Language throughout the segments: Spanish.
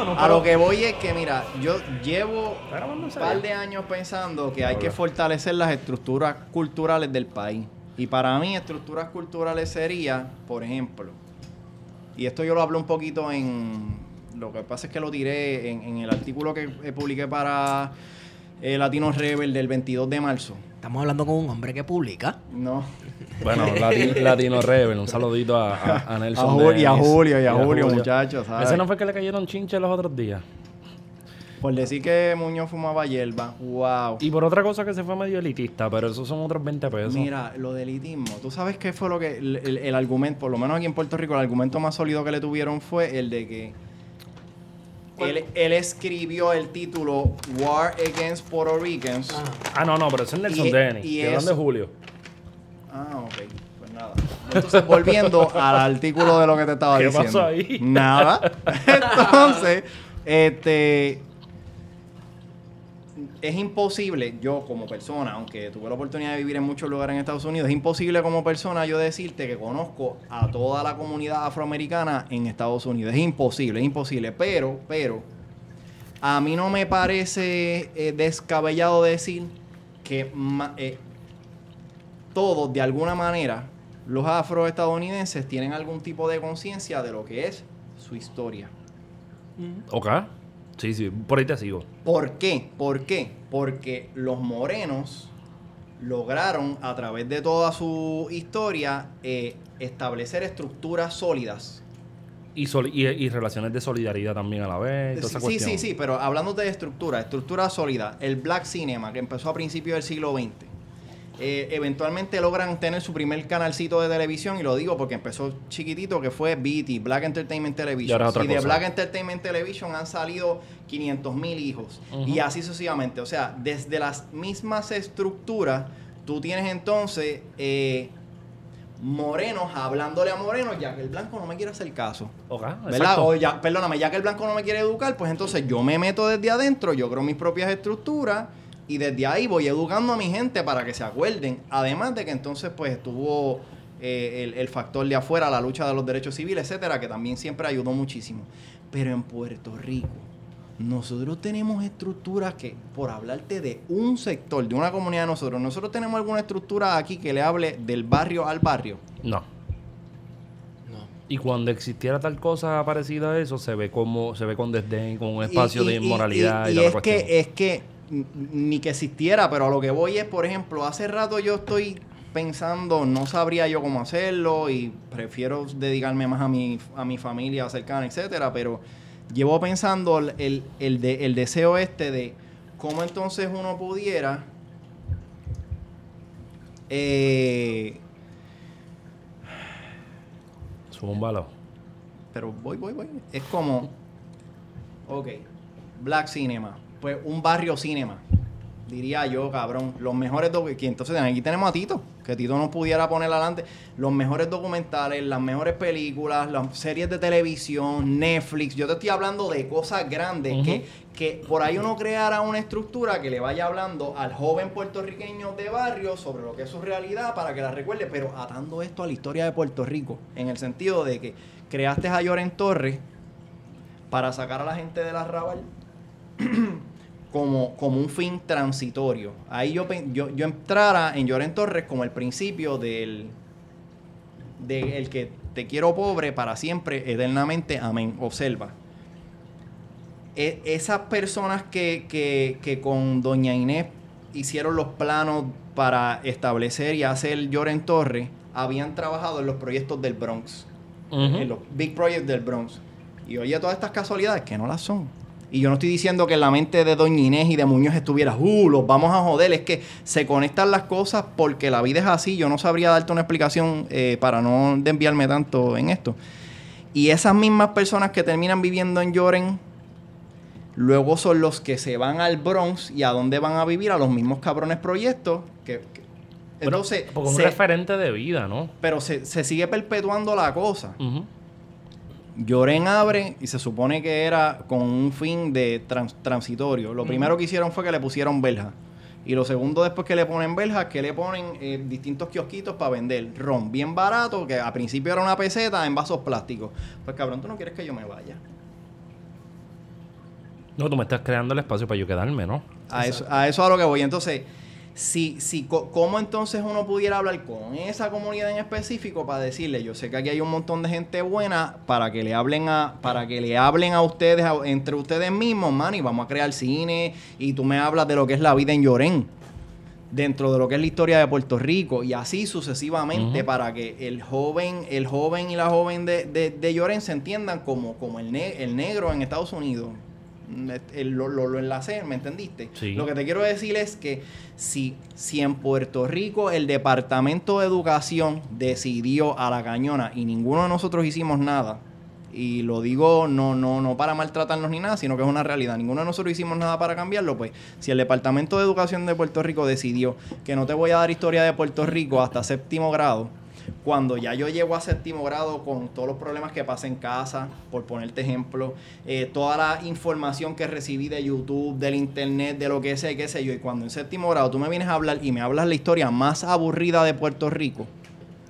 A lo que voy es que, mira, yo llevo ¿Está grabando en un par de años pensando que hay que fortalecer las estructuras culturales del país. Y para mí, estructuras culturales sería, por ejemplo, y esto yo lo hablo un poquito en. Lo que pasa es que lo tiré en, en el artículo que eh, publiqué para eh, Latino Rebel del 22 de marzo. Estamos hablando con un hombre que publica. No. Bueno, Lati- Latino Rebel, un saludito a, a, a Nelson. A Julio, y a. Julio, y a Julio, muchachos, ¿sabes? Ese no fue que le cayeron chinches los otros días. Por decir que Muñoz fumaba hierba. Wow. Y por otra cosa que se fue medio elitista, pero esos son otros 20 pesos. Mira, lo del elitismo. ¿Tú sabes qué fue lo que... El, el- el argumento, por lo menos aquí en Puerto Rico, el argumento más sólido que le tuvieron fue el de que... Él, él escribió el título War Against Puerto Ricans. Ah, no, no, pero ese es Nelson Y- Dennis. y ¿De dónde es Julio? Ah, ok. Pues nada. Entonces, volviendo al artículo de lo que te estaba ¿Qué diciendo. pasó ahí? Nada. Entonces, este. Es imposible, yo como persona, aunque tuve la oportunidad de vivir en muchos lugares en Estados Unidos, es imposible como persona yo decirte que conozco a toda la comunidad afroamericana en Estados Unidos. Es imposible, es imposible. Pero, pero, a mí no me parece eh, descabellado decir que eh, todos, de alguna manera, los afroestadounidenses tienen algún tipo de conciencia de lo que es su historia. ¿Ok? Sí, sí, por ahí te sigo. ¿Por qué? ¿Por qué? Porque los morenos lograron, a través de toda su historia, eh, establecer estructuras sólidas. Y, sol- y, y relaciones de solidaridad también a la vez. Toda esa Sí, cuestión. sí, sí, pero hablando de estructura, estructura sólida, el Black Cinema, que empezó a principios del siglo XX, eh, eventualmente logran tener su primer canalcito de televisión, y lo digo porque empezó chiquitito, que fue BT, Black Entertainment Television. Y de. Black Entertainment Television han salido 500 mil hijos, y así sucesivamente. O sea, desde las mismas estructuras, tú tienes entonces... eh, morenos hablándole a morenos ya que el blanco no me quiere hacer caso. ¿Verdad? O ya, perdóname, ya que el blanco no me quiere educar, pues entonces yo me meto desde adentro, yo creo mis propias estructuras y desde ahí voy educando a mi gente para que se acuerden. Además de que entonces pues estuvo eh, el, el factor de afuera, la lucha de los derechos civiles, etcétera, que también siempre ayudó muchísimo. Pero en Puerto Rico, nosotros tenemos estructuras que, por hablarte de un sector, de una comunidad de nosotros, nosotros tenemos alguna estructura aquí que le hable del barrio al barrio. No. Y cuando existiera tal cosa parecida a eso, se ve como se ve con desdén, con un espacio Y- y- de y- inmoralidad y, y la es que es que ni que existiera, pero a lo que voy es, por ejemplo, hace rato yo estoy pensando, no sabría yo cómo hacerlo y prefiero dedicarme más a mi, a mi familia cercana, etcétera, pero llevo pensando el, el, el de- el deseo este de cómo entonces uno pudiera eh, Zúmbalo. Pero voy, voy, voy. Es como. Ok. Black Cinema. Pues un barrio cinema. Diría yo, cabrón. Los mejores documentales. Entonces aquí tenemos a Tito. Que Tito nos pudiera poner adelante. Los mejores documentales, las mejores películas, las series de televisión, Netflix. Yo te estoy hablando de cosas grandes. Que, que por ahí uno creara una estructura que le vaya hablando al joven puertorriqueño de barrio sobre lo que es su realidad para que la recuerde. Pero atando esto a la historia de Puerto Rico. En el sentido de que creaste a Lloren Torres para sacar a la gente de la Raval como, como un fin transitorio. Ahí yo, yo, yo entrara en Lloren Torres como el principio del de el que te quiero pobre para siempre, eternamente, amén. Observa. E- esas personas que, que, que con Doña Inés hicieron los planos para establecer y hacer Lloren Torres, habían trabajado en los proyectos del Bronx en los big projects del Bronx. Y oye todas estas casualidades que no las son. Y yo no estoy diciendo que en la mente de Doña Inés y de Muñoz estuviera, uh, los vamos a joder. Es que se conectan las cosas porque la vida es así. Yo no sabría darte una explicación eh, para no desviarme tanto en esto. Y esas mismas personas que terminan viviendo en Lloren, luego son los que se van al Bronx y a dónde van a vivir, a los mismos cabrones proyectos. Que, que- Bueno, entonces, porque un se- referente de vida, ¿no? pero se, se sigue perpetuando la cosa. Lloren abre y se supone que era con un fin de trans- transitorio. Lo primero que hicieron fue que le pusieron verja. Y lo segundo, después que le ponen verjas, que le ponen eh, distintos kiosquitos para vender ron bien barato, que a principio era una peseta en vasos plásticos. Pues cabrón, tú no quieres que yo me vaya. No, tú me estás creando el espacio para yo quedarme, ¿no? A eso, a eso a lo que voy. Entonces, si, si, co- ¿cómo entonces uno pudiera hablar con esa comunidad en específico para decirle, yo sé que aquí hay un montón de gente buena para que le hablen a, para que le hablen a ustedes, a- entre ustedes mismos, man, y vamos a crear cine, y tú me hablas de lo que es la vida en Llorén, dentro de lo que es la historia de Puerto Rico, y así sucesivamente, para que el joven, el joven y la joven de, de, de Llorén se entiendan como, como el, ne- el negro en Estados Unidos. Lo, lo, lo enlacé, ¿me entendiste? Sí. Lo que te quiero decir es que si, si en Puerto Rico el Departamento de Educación decidió a la cañona y ninguno de nosotros hicimos nada, y lo digo no, no, no para maltratarnos ni nada, sino que es una realidad, ninguno de nosotros hicimos nada para cambiarlo, pues si el Departamento de Educación de Puerto Rico decidió que no te voy a dar historia de Puerto Rico hasta séptimo grado, cuando ya yo llego a séptimo grado con todos los problemas que pasé en casa, por ponerte ejemplo, eh, toda la información que recibí de YouTube, del internet, de lo que y qué sé yo, y cuando en séptimo grado tú me vienes a hablar y me hablas la historia más aburrida de Puerto Rico,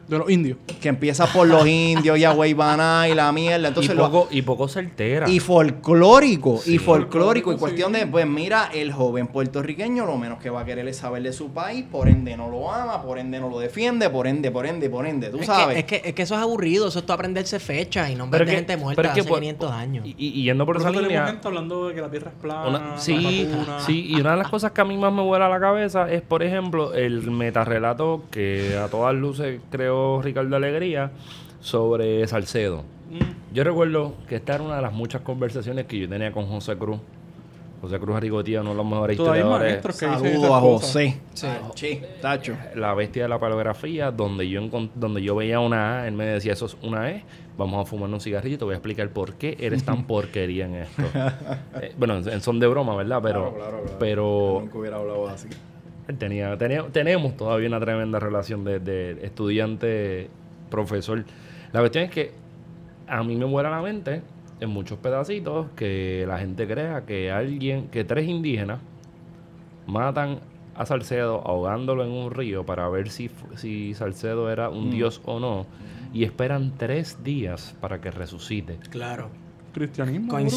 De los indios. que empieza por los indios y Agüeybaná y la mierda, entonces y, lo- poco, y poco certera. y folclórico, Sí. y folclórico, y cuestión sí. de, pues mira, el joven puertorriqueño lo menos que va a querer es saber de su país, por ende no lo ama, por ende no lo defiende, por ende, por ende, por ende, tú es, sabes. Que, es, que, es que eso es aburrido, eso es tú aprenderse fechas y nombres de que- gente muerta pero es que hace por- 500 años. Y, yendo por Por esa línea. hablando de que la tierra es plana. Una- sí, sí, y una de las cosas que a mí más me vuela a la cabeza es, por ejemplo, el metarrelato que a todas luces Ricardo Alegría sobre Salcedo. Mm. Yo recuerdo que esta era una de las muchas conversaciones que yo tenía con José Cruz. José Cruz Arigotía, uno de los mejores Todavía hay historiadores. maestros que dicen Saludo esas a. José. Sí. Sí, tacho. La bestia de la paleografía, donde yo encon- donde yo veía una A, él me decía, eso es una E, vamos a fumar un cigarrillo y te voy a explicar por qué eres tan porquería en esto. Eh, bueno, en, en son de broma, ¿verdad? Pero, pero Nunca hubiera hablado así. Él tenía, tenía- tenemos todavía una tremenda relación de, de estudiante-profesor. La cuestión es que a mí me vuela la mente en muchos pedacitos que la gente crea que alguien, que tres indígenas matan a Salcedo ahogándolo en un río para ver si, si Salcedo era un dios o no y esperan tres días para que resucite. Claro. Cristianismo. bro.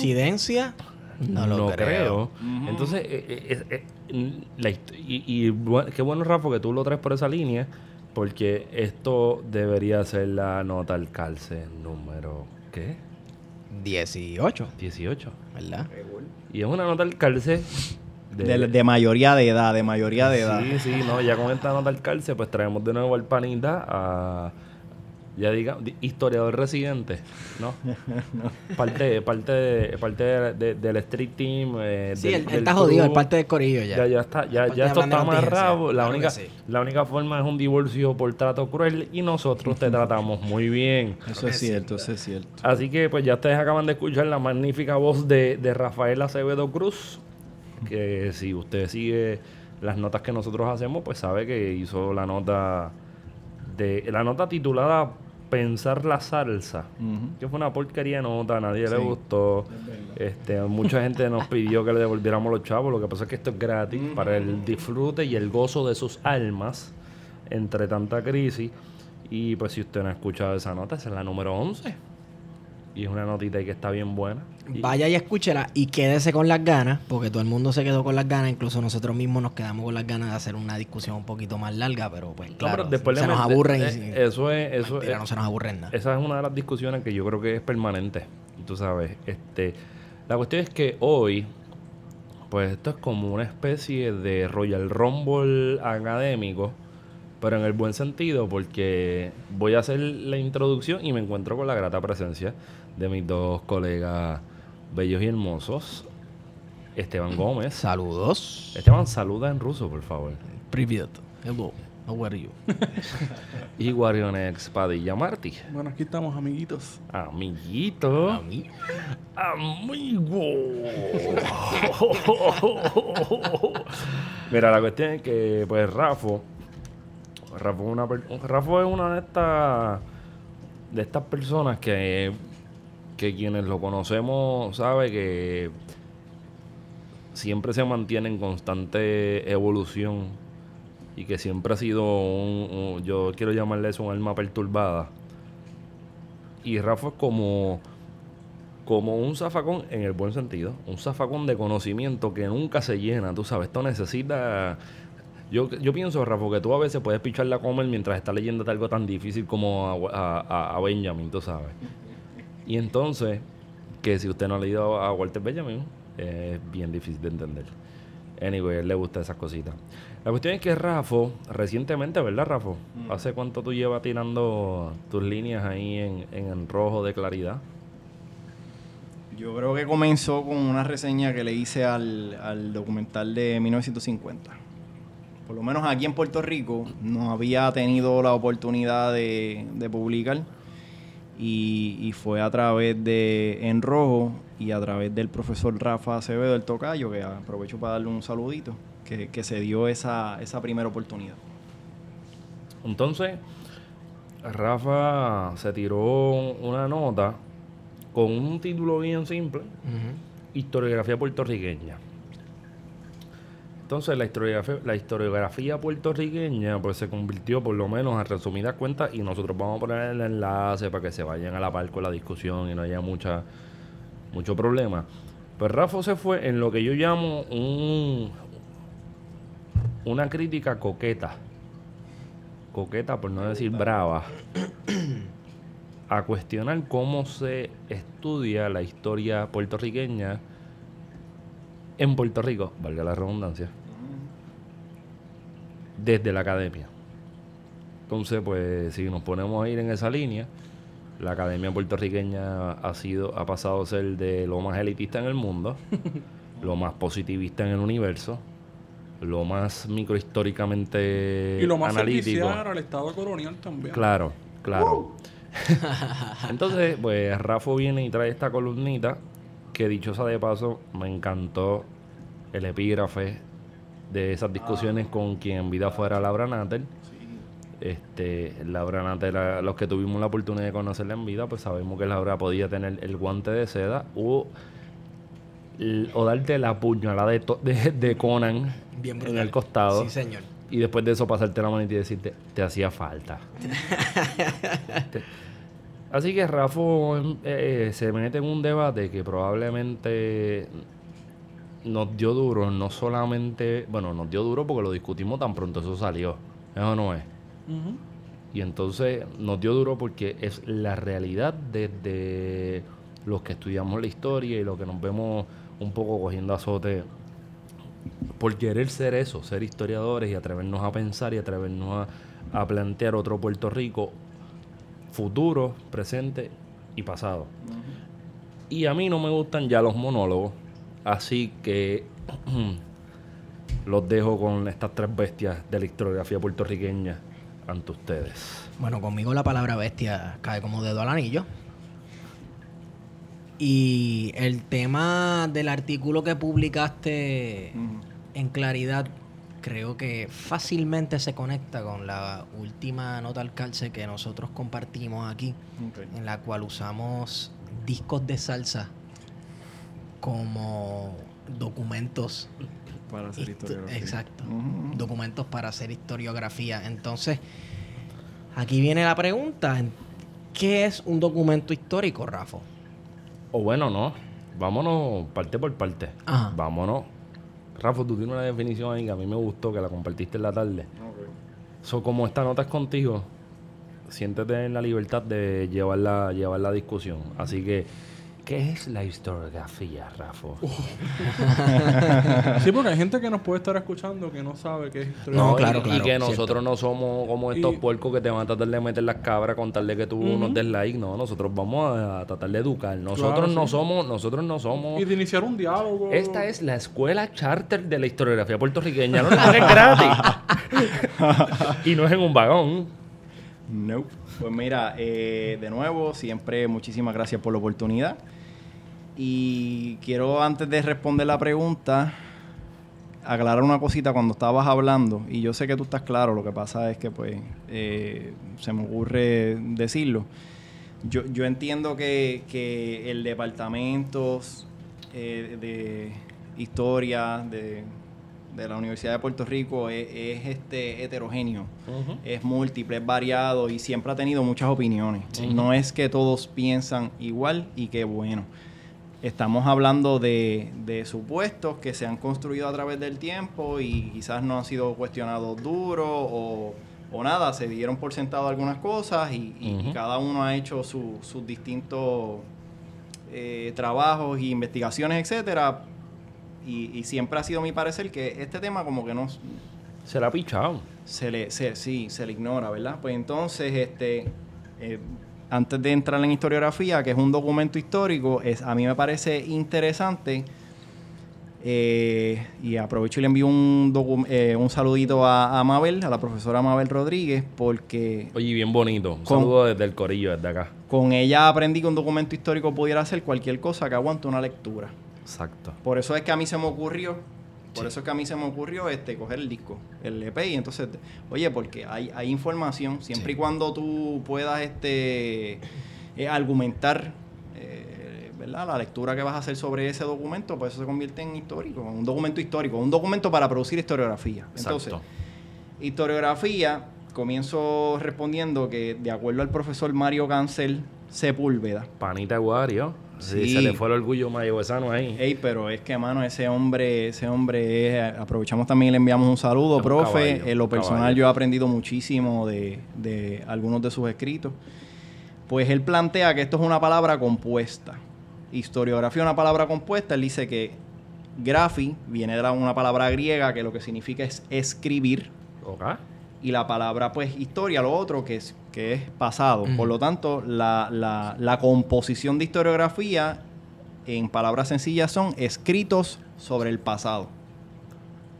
No lo creo. Entonces, eh, eh, eh, eh, la y, y bu- qué bueno, Rafa, que tú lo traes por esa línea, porque esto debería ser la nota al calce número, ¿qué? 18, 18. ¿verdad? Y es una nota al calce De, de mayoría de edad, de mayoría de edad. Sí, sí, no, ya con esta nota al calce, pues traemos de nuevo al panita a, ya diga, di- historiador residente, ¿no? Parte, parte, de- parte de- de- del street team. eh, Sí, del- él, del está jodido, crew. es parte del corillo ya. Ya, ya está, ya, ya esto está amarrado. La claro única, sí. la única forma es un divorcio por trato cruel y nosotros te tratamos muy bien. Eso es cierto, eso es cierto. Así que pues ya ustedes acaban de escuchar la magnífica voz de, de Rafael Acevedo Cruz, que si usted sigue las notas que nosotros hacemos, pues sabe que hizo la nota de la nota titulada Pensar la salsa, que fue una porquería de nota, a nadie le gustó. Este, mucha gente nos pidió que le devolviéramos los chavos, lo que pasa es que esto es gratis para el disfrute y el gozo de sus almas entre tanta crisis. Y pues si usted no ha escuchado esa nota, esa es la número 11. Y es una notita que está bien buena. Y- Vaya y escúchela y quédese con las ganas, porque todo el mundo se quedó con las ganas, incluso nosotros mismos nos quedamos con las ganas de hacer una discusión un poquito más larga, pero pues No, claro, pero después se nos aburren. eh, y, Eso es, eso mentira, es- no se nos aburren nada. Esa es una de las discusiones que yo creo que es permanente. Tú sabes, este, la cuestión es que hoy, pues esto es como una especie de Royal Rumble académico, pero en el buen sentido, porque voy a hacer la introducción y me encuentro con la grata presencia de mis dos colegas bellos y hermosos, Esteban Gómez. Saludos. Esteban, saluda en ruso, por favor. Привет. Hello. How are you? Y Guarionex Padilla Martí. Bueno, aquí estamos, amiguitos. Amiguito. A mí. Amigo. Mira, la cuestión es que, pues, Rafa. Rafa es una, per- Rafa es una de estas. De estas personas que. que quienes lo conocemos sabe que. siempre se mantiene en constante evolución y que siempre ha sido un, yo quiero llamarle eso un alma perturbada. Y Rafa es como, como un zafacón en el buen sentido, un zafacón de conocimiento que nunca se llena, tú sabes, esto necesita... Yo, yo pienso, Rafa, que tú a veces puedes picharla a comer mientras estás leyendo algo tan difícil como a, a- a Benjamin, tú sabes. Y entonces, que si usted no ha leído a Walter Benjamin, es bien difícil de entender. Anyway, él le gusta esas cositas. La cuestión es que Rafa, recientemente, ¿verdad, Rafa? ¿Hace cuánto tú llevas tirando tus líneas ahí en, en el rojo de claridad? Yo creo que comenzó con una reseña que le hice al, al documental de 1950. Por lo menos aquí en Puerto Rico no había tenido la oportunidad de, de publicar y, y fue a través de En Rojo y a través del profesor Rafa Acevedo, el tocayo, que aprovecho para darle un saludito, que, que se dio esa, esa primera oportunidad. Entonces, Rafa se tiró una nota con un título bien simple, historiografía puertorriqueña. Entonces la historiografía, la historiografía puertorriqueña pues se convirtió por lo menos en resumidas cuentas y nosotros vamos a poner el enlace para que se vayan a la par con la discusión y no haya mucha mucho problema. Pues Rafa se fue en lo que yo llamo un, una crítica coqueta. Coqueta, por no decir brava, a cuestionar cómo se estudia la historia puertorriqueña en Puerto Rico, valga la redundancia, desde la academia. Entonces, pues, si nos ponemos a ir en esa línea, la academia puertorriqueña ha sido, ha pasado a ser de lo más elitista en el mundo, lo más positivista en el universo, lo más microhistóricamente Y lo más analítico. al Estado colonial también. Claro, claro. Entonces, pues Rafa viene y trae esta columnita que dicho sea de paso, me encantó el epígrafe de esas discusiones con quien en vida fuera Laura Natter. Este, Laura Natter, los que tuvimos la oportunidad de conocerla en vida, pues sabemos que Laura podía tener el guante de seda o, o darte la puñalada de, de, de Conan Bien en el costado. Sí, señor. Y después de eso pasarte la manita y decirte, te hacía falta. Te- Así que Rafa eh, se mete en un debate que probablemente nos dio duro, no solamente, bueno, nos dio duro porque lo discutimos tan pronto eso salió. Eso no es. Y entonces nos dio duro porque es la realidad desde los que estudiamos la historia y los que nos vemos un poco cogiendo azote por querer ser eso, ser historiadores y atrevernos a pensar y atrevernos a, a plantear otro Puerto Rico futuro, presente y pasado. Y a mí no me gustan ya los monólogos, así que los dejo con estas tres bestias de la historiografía puertorriqueña ante ustedes. Bueno, conmigo la palabra bestia cae como dedo al anillo. Y el tema del artículo que publicaste en claridad creo que fácilmente se conecta con la última nota al calce que nosotros compartimos aquí, en la cual usamos discos de salsa como documentos Para hacer Histo- historiografía. Exacto. Documentos para hacer historiografía. Entonces, aquí viene la pregunta. ¿Qué es un documento histórico, Rafa? O bueno, no. Vámonos parte por parte. Ajá. Vámonos. Rafa, tú tienes una definición ahí que a mí me gustó, que la compartiste en la tarde. So, como esta nota es contigo, siéntete en la libertad de llevar la, llevar la discusión. Así que, ¿qué es la historiografía, Rafa? Sí, porque hay gente que nos puede estar escuchando que no sabe qué es historia. No, y- claro, y, claro, que cierto. nosotros no somos como estos Y- puercos que te van a tratar de meter las cabras con tal de que tú nos des like. No, nosotros vamos a, tratar de educar. Nosotros Claro, no sí. somos, nosotros no somos. Y de iniciar un diálogo. Esta es la escuela charter de la historiografía puertorriqueña. No, es gratis. y no es en un vagón. No. Pues mira, eh, de nuevo, siempre muchísimas gracias por la oportunidad. Y quiero, antes de responder la pregunta, aclarar una cosita cuando estabas hablando. Y yo sé que tú estás claro, lo que pasa es que, pues, eh, se me ocurre decirlo. Yo, yo entiendo que, que el departamento eh, de historia de, de la Universidad de Puerto Rico es, es, este heterogéneo, es múltiple, es variado y siempre ha tenido muchas opiniones. No es que todos piensan igual y qué bueno. Estamos hablando de, de supuestos que se han construido a través del tiempo y quizás no han sido cuestionados duros o, o nada, se dieron por sentado algunas cosas y, y- cada uno ha hecho su- sus distintos eh, trabajos y investigaciones, etcétera. Y, y siempre ha sido mi parecer que este tema como que no Se la ha pichado. se le, se, sí, se le ignora, ¿verdad? Pues entonces, este, eh, antes de entrar en historiografía, que es un documento histórico, es, a mí me parece interesante, eh, y aprovecho y le envío un, eh, un saludito a, a Mabel, a la profesora Mabel Rodríguez, porque Oye, bien bonito. Un Con- saludo desde el corillo, desde acá. con ella aprendí que un documento histórico pudiera ser cualquier cosa que aguante una lectura. Exacto. Por eso es que a mí se me ocurrió, por eso es que a mí se me ocurrió este coger el disco, el EP y entonces, oye, porque hay, hay información, siempre y cuando tú puedas este eh, argumentar eh, ¿verdad? la lectura que vas a hacer sobre ese documento, pues eso se convierte en histórico, en un documento histórico, un documento para producir historiografía. Entonces, Exacto. historiografía, comienzo respondiendo que de acuerdo al profesor Mario Cancel Sepúlveda, Panita Guario. Sí. Sí. Se le fue el orgullo mayagüezano ahí. Ey, pero es que, mano, ese hombre, ese hombre es, aprovechamos también y le enviamos un saludo, un profe. caballo, en lo personal caballo. yo he aprendido muchísimo de, de algunos de sus escritos. Pues él plantea que esto es una palabra compuesta. Historiografía es una palabra compuesta. Él dice que grafi viene de una palabra griega que lo que significa es escribir. Ok. Y la palabra, pues, historia, lo otro que es, que es pasado. Por lo tanto, la, la- la composición de historiografía, en palabras sencillas, son escritos sobre el pasado.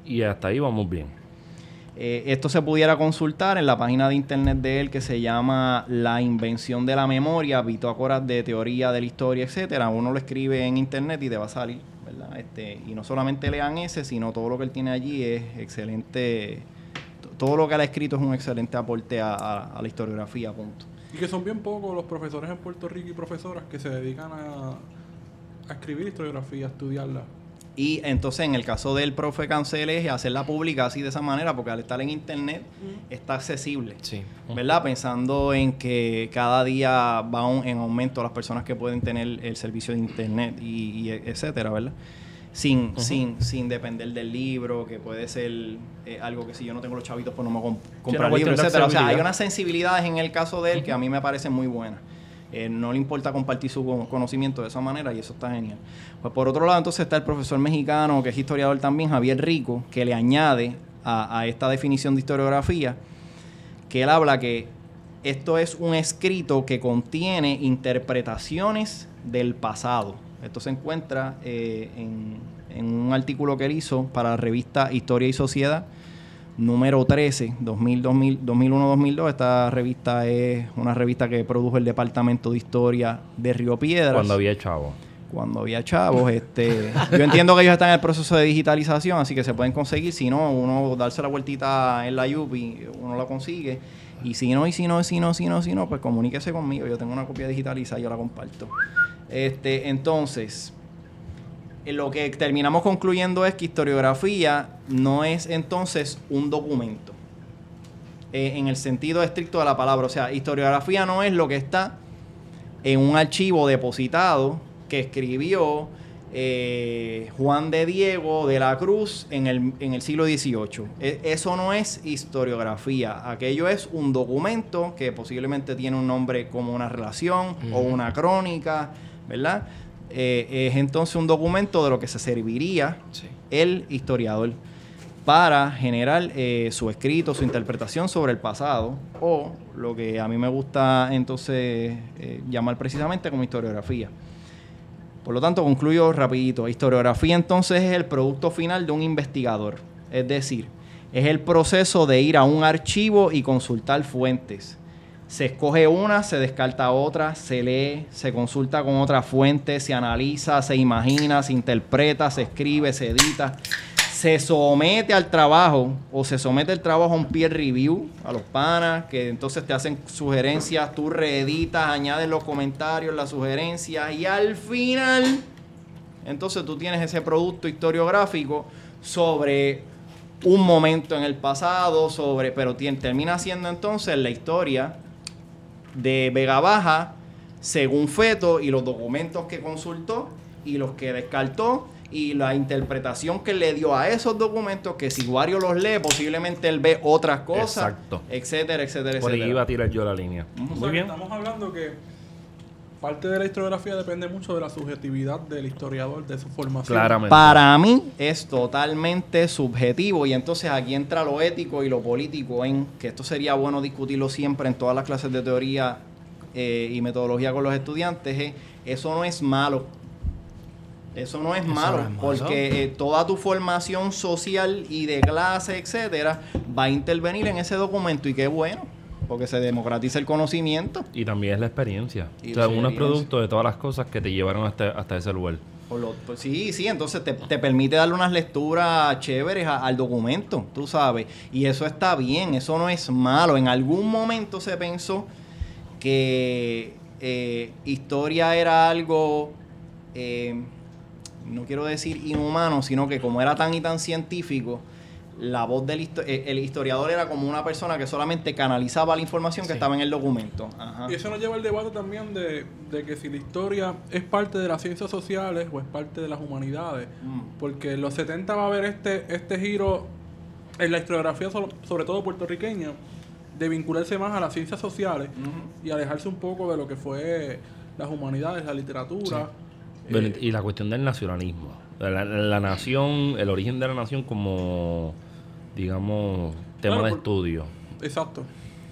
Y hasta ahí vamos bien. Eh, esto se pudiera consultar en la página de internet de él que se llama La invención de la memoria, bitácoras de teoría de la historia, etcétera. Uno lo escribe en internet y te va a salir, ¿verdad? Este, y no solamente lean ese, sino todo lo que él tiene allí es excelente. Todo lo que él ha escrito es un excelente aporte a, a- a la historiografía, punto. Y que son bien pocos los profesores en Puerto Rico y profesoras que se dedican a, a escribir historiografía, a estudiarla. Y entonces en el caso del profe Cancel es hacerla pública así de esa manera, porque al estar en internet está accesible. Sí. ¿Verdad? Pensando en que cada día va un- en aumento las personas que pueden tener el servicio de internet y, y etcétera, ¿verdad? Sin, sin, sin depender del libro, que puede ser eh, algo que si yo no tengo los chavitos, pues no me comp- comprar de etcétera. O sea, hay unas sensibilidades en el caso de él que a mí me parecen muy buenas. Eh, no le importa compartir su con- conocimiento de esa manera y eso está genial. Pues por otro lado, entonces está el profesor mexicano, que es historiador también, Javier Rico, que le añade a, a esta definición de historiografía, que él habla que esto es un escrito que contiene interpretaciones del pasado. Esto se encuentra eh, en, en un artículo que él hizo para la revista Historia y Sociedad, número 13, 2000, 2000, 2001-2002. Esta revista es una revista que produjo el Departamento de Historia de Río Piedras. Cuando había chavo. Cuando había chavos, este, yo entiendo que ellos están en el proceso de digitalización, así que se pueden conseguir. Si no, uno darse la vueltita en la Yupi, uno la consigue. Y si no, y si no, y si no, si no, si no, pues comuníquese conmigo. Yo tengo una copia digitalizada y yo la comparto. Este, entonces, eh, lo que terminamos concluyendo es que historiografía no es entonces un documento. eh, en el sentido estricto de la palabra. O sea, historiografía no es lo que está en un archivo depositado que escribió eh, Juan de Diego de la Cruz en el, en el siglo XVIII. E- eso no es historiografía. Aquello es un documento que posiblemente tiene un nombre como una relación o una crónica, ¿verdad? Eh, es entonces un documento de lo que se serviría Sí. el historiador para generar eh, su escrito, su interpretación sobre el pasado o lo que a mí me gusta entonces eh, llamar precisamente como historiografía. Por lo tanto, concluyo rapidito. Historiografía entonces es el producto final de un investigador. Es decir, es el proceso de ir a un archivo y consultar fuentes. Se escoge una, se descarta otra, se lee, se consulta con otra fuente, se analiza, se imagina, se interpreta, se escribe, se edita, se somete al trabajo o se somete el trabajo a un peer review, a los panas, que entonces te hacen sugerencias, tú reeditas, añades los comentarios, las sugerencias y al final, entonces tú tienes ese producto historiográfico sobre un momento en el pasado, sobre, pero termina siendo entonces la historia de Vega Baja según Feto y los documentos que consultó y los que descartó y la interpretación que le dio a esos documentos, que si Wario los lee, posiblemente él ve otras cosas, Exacto. etcétera, etcétera, Por ahí etcétera. iba a tirar yo la línea. Muy bien. Estamos hablando que parte de la historiografía depende mucho de la subjetividad del historiador, de su formación. Claramente. Para mí es totalmente subjetivo y entonces aquí entra lo ético y lo político en que esto sería bueno discutirlo siempre en todas las clases de teoría eh, y metodología con los estudiantes. eh, eso no es malo. Eso no es Eso malo, no es malo. porque eh, toda tu formación social y de clase, etcétera, va a intervenir en ese documento y qué bueno, porque se democratiza el conocimiento. Y también es la experiencia. Y o sea, uno es producto de todas las cosas que te llevaron hasta, hasta ese lugar. Por lo- pues sí, sí, entonces te, te permite darle unas lecturas chéveres a- al documento, tú sabes. Y eso está bien, eso no es malo. En algún momento se pensó que eh, historia era algo, eh, no quiero decir inhumano, sino que como era tan y tan científico, la voz del histo- eh, el historiador era como una persona que solamente canalizaba la información que Sí. estaba en el documento. Ajá. Y eso nos lleva al debate también de, de que si la historia es parte de las ciencias sociales o es parte de las humanidades. Mm. Porque en los 70 va a haber este, este giro en la historiografía, so- sobre todo puertorriqueña, de vincularse más a las ciencias sociales y alejarse un poco de lo que fue las humanidades, la literatura. Eh, y la cuestión del nacionalismo. La, la nación, el origen de la nación como, digamos, tema Claro, de por- estudio. Exacto.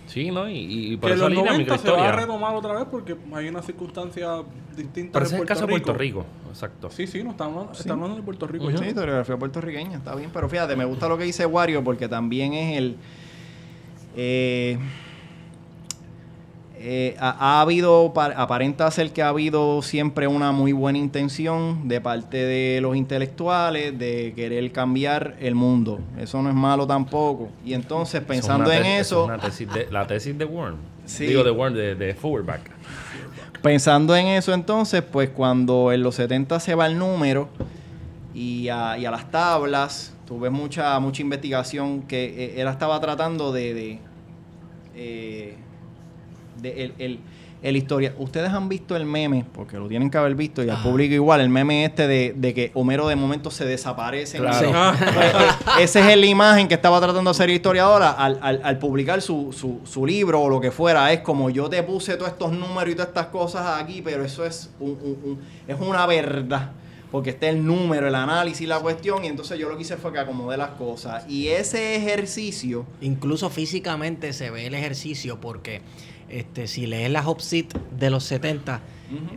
Sí, ¿no? Y, y por Que eso los línea 90 se va a retomar otra vez porque hay una circunstancia distinta Pero en ese es el Puerto caso de. Puerto Rico. Exacto. Sí, sí, no estamos, Sí. estamos hablando de Puerto Rico. Sí, ya. historiografía puertorriqueña, está bien. Pero fíjate, me gusta lo que dice Wario porque también es el. eh, eh, ha, ha habido, pa- aparenta ser que ha habido siempre una muy buena intención de parte de los intelectuales de querer cambiar el mundo. Eso no es malo tampoco. Y entonces, es pensando en eso, es una tesis de, la tesis de Warren. Sí. Digo, de Warren, de, de Feuerbach. Pensando en eso entonces, pues cuando en los 70 se va el número y a, y a las tablas, tú ves mucha, mucha investigación que eh, él estaba tratando de... de, eh, de el, el- el historia. Ustedes han visto el meme, porque lo tienen que haber visto, y al Ah. público igual, el meme este de, de que Homero de momento se desaparece. Claro. Esa es la imagen que estaba tratando de hacer historiadora al, al- al publicar su, su- su libro o lo que fuera. Es como yo te puse todos estos números y todas estas cosas aquí, pero eso es, un- un- un- es una verdad. Porque está el número, el análisis, la cuestión. Y entonces yo lo que hice fue que acomodé las cosas. Y ese ejercicio, Incluso físicamente se ve el ejercicio porque este, si lees las Hopsit de los 70,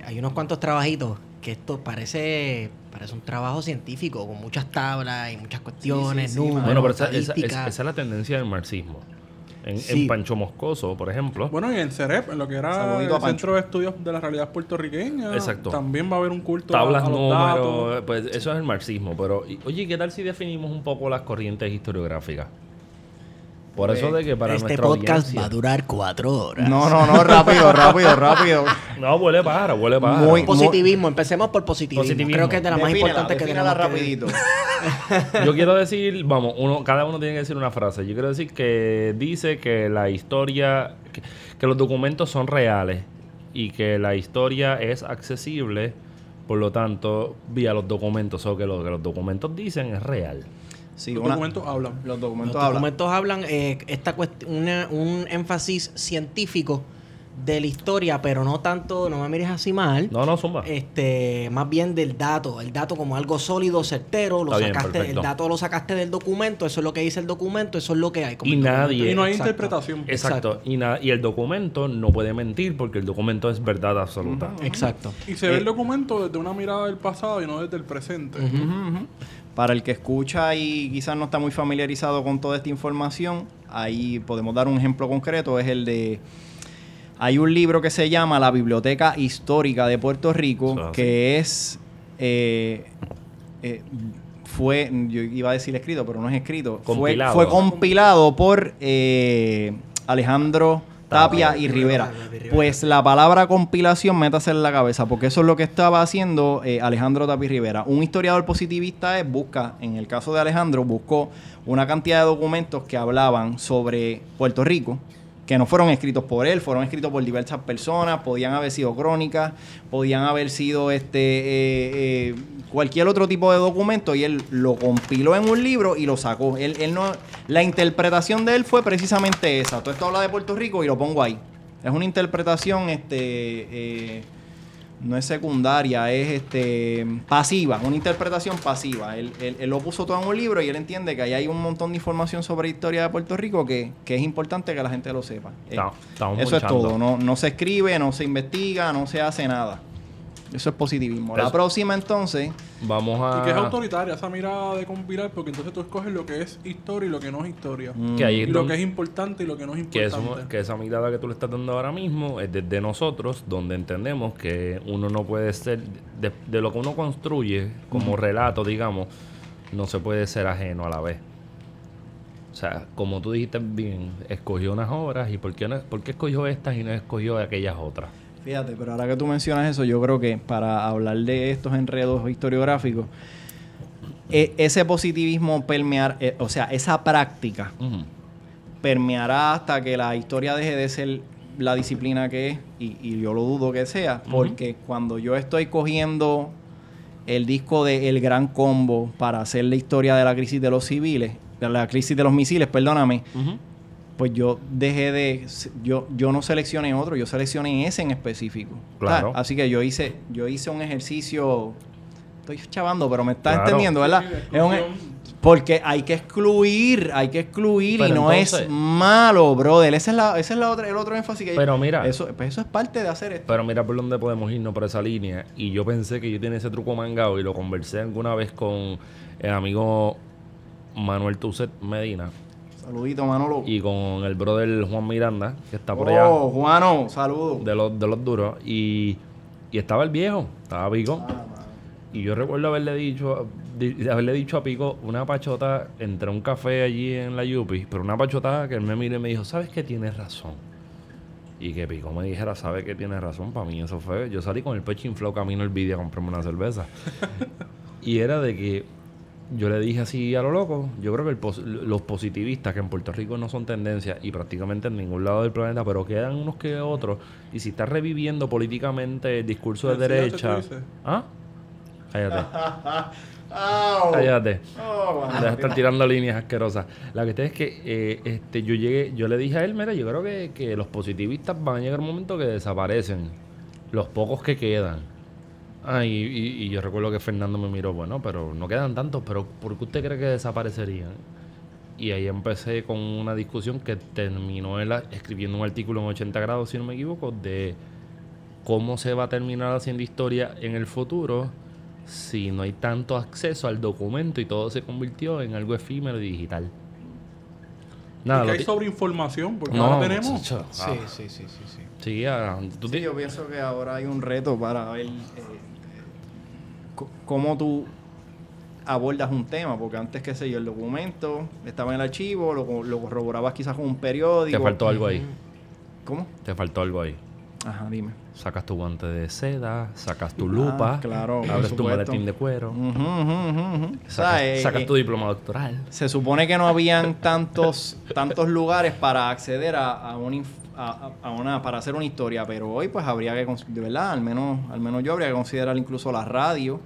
hay unos cuantos trabajitos que esto parece parece un trabajo científico con muchas tablas y muchas cuestiones, sí, sí, números, Bueno, pero esa, esa- estadísticas. esa es la tendencia del marxismo. En. Pancho Moscoso, por ejemplo. Bueno, y en CEREP, en lo que era el. Centro de Estudios de la Realidad Puertorriqueña, Exacto. también va a haber un culto a- tablas, a, los números, datos. pues eso es el marxismo. Pero, y- oye, ¿qué tal si definimos un poco las corrientes historiográficas? Por eso de que para este nuestra podcast audiencia- va a durar cuatro horas. no, no, no, rápido, rápido, rápido. No, huele para, huele para. Muy- Positivismo, empecemos por positivismo. Positivismo. Creo que es de la más Defínela, importante que tenemos que- rapidito. Yo quiero decir, vamos, uno, cada uno tiene que decir una frase. Yo quiero decir que dice que la historia, que, que los documentos son reales y que la historia es accesible, por lo tanto, vía los documentos, o que lo que los documentos dicen es real. Sí, Los una- documentos hablan. Los Los documentos hablan. documentos hablan eh, esta una- un énfasis científico de la historia, pero no tanto, no me mires así mal. No, no, zumba. Este, más bien del dato, el dato como algo sólido, certero, lo Está bien, sacaste, el dato lo sacaste del documento, eso es lo que dice el documento, eso es lo que hay. como Y nadie- Y no hay Exacto. interpretación. Exacto. Y, na- y el documento no puede mentir porque el documento es verdad absoluta. Exacto. Y se ve Eh, el documento desde una mirada del pasado y no desde el presente. Ujú. Para el que escucha y quizás no está muy familiarizado con toda esta información, ahí podemos dar un ejemplo concreto, es el de... Hay un libro que se llama La Biblioteca Histórica de Puerto Rico, que es... eh, eh, fue, yo iba a decir escrito, pero no es escrito. Fue- Compilado. Fue, compilado por eh, Alejandro Tapia y Rivera. Pues la palabra compilación métase en la cabeza, porque eso es lo que estaba haciendo eh, Alejandro Tapia y Rivera. Un historiador positivista es, busca, en el caso de Alejandro, buscó una cantidad de documentos que hablaban sobre Puerto Rico, que no fueron escritos por él, fueron escritos por diversas personas, podían haber sido crónicas, podían haber sido este eh, eh, cualquier otro tipo de documento y él lo compiló en un libro y lo sacó. Él, él no, la interpretación de él fue precisamente esa. Todo esto habla de Puerto Rico y lo pongo ahí. Es una interpretación, este, eh, no es secundaria, es este pasiva, una interpretación pasiva. Él, él- él lo puso todo en un libro y él entiende que ahí hay un montón de información sobre la historia de Puerto Rico que, que es importante que la gente lo sepa. Eh, eso es todo. No, no se escribe, no se investiga, no se hace nada. Eso es positivismo. La Eso- próxima entonces, Vamos a. Y que es autoritaria esa mirada de compilar, porque entonces tú escoges lo que es historia y lo que no es historia. Que ahí Y lo que es importante y lo que no es que, importante. eso- que esa mirada que tú le estás dando ahora mismo es desde nosotros, donde entendemos que uno no puede ser, de, de lo que uno construye como relato, digamos, no se puede ser ajeno a la vez. O sea, como tú dijiste bien, escogió unas obras y ¿por qué, no, por qué escogió estas y no escogió aquellas otras? Fíjate, pero ahora que tú mencionas eso, yo creo que para hablar de estos enredos historiográficos, e- ese positivismo permear, eh, o sea, esa práctica permeará hasta que la historia deje de ser la disciplina que es, y, y yo lo dudo que sea, porque cuando yo estoy cogiendo el disco de El Gran Combo para hacer la historia de la crisis de los civiles, de la crisis de los misiles, perdóname. Pues yo dejé de yo yo no seleccioné otro yo seleccioné ese en específico Claro. Así que yo hice yo hice un ejercicio estoy chavando pero me estás Claro. entendiendo verdad Sí, de Es un- exclusión. porque hay que excluir hay que excluir y Pero no entonces- es malo brother ese es la ese es la otra el otro énfasis que Pero mira. eso pues eso es parte de hacer esto Pero mira por dónde podemos irnos por esa línea. Y yo pensé que yo tenía ese truco mangado y lo conversé alguna vez con el amigo Manuel Tucet Medina saludito Manolo y con el brother Juan Miranda, que está por allá, oh Juano saludos de los, de los duros. Y, y estaba el viejo, estaba Pico. Y yo recuerdo haberle dicho, di- haberle dicho a Pico una pachota entre un café allí en la Yupi, pero una pachota que él me miró y me dijo, ¿sabes que tienes razón? Y que Pico me dijera, ¿sabes que tienes razón? Para mí eso fue, yo salí con el pecho inflado camino el vídeo a comprarme una cerveza. y era de que yo le dije así a lo loco, yo creo que el pos- los positivistas, que en Puerto Rico no son tendencia y prácticamente en ningún lado del planeta, pero quedan unos que otros, y si estás reviviendo políticamente el discurso de derecha... ¿Ah? Cállate, Au. cállate. Oh, estar tirando líneas asquerosas. La cuestión es que eh, este, yo llegué, yo le dije a él, mira, yo creo que, que los positivistas van a llegar un momento que desaparecen. Los pocos que quedan. Ah, y, y- y yo recuerdo que Fernando me miró, bueno, pero no quedan tantos, pero ¿por qué usted cree que desaparecerían? Y ahí empecé con una discusión que terminó él escribiendo un artículo en 80 grados, si no me equivoco, de cómo se va a terminar haciendo historia en el futuro si no hay tanto acceso al documento y todo se convirtió en algo efímero y digital. Nada, y que hay sobreinformación, porque No, ahora tenemos. Sí, sí, sí, sí, sí. sí, ah, tú Sí, yo pienso que ahora hay un reto para ver eh, cómo tú abordas un tema, porque antes, qué sé yo, el documento estaba en el archivo, lo, co- lo corroborabas quizás con un periódico. te faltó algo ahí. ¿Cómo? Te faltó algo ahí. Ajá, dime. Sacas tu guante de seda, sacas tu lupa, Ah, claro, abres tu maletín de cuero. O sea, sacas, eh, sacas eh, tu diploma doctoral. se supone que no habían tantos tantos lugares para acceder a, a una a, una para hacer una historia pero hoy pues habría que de verdad al menos al menos yo habría que considerar incluso la radio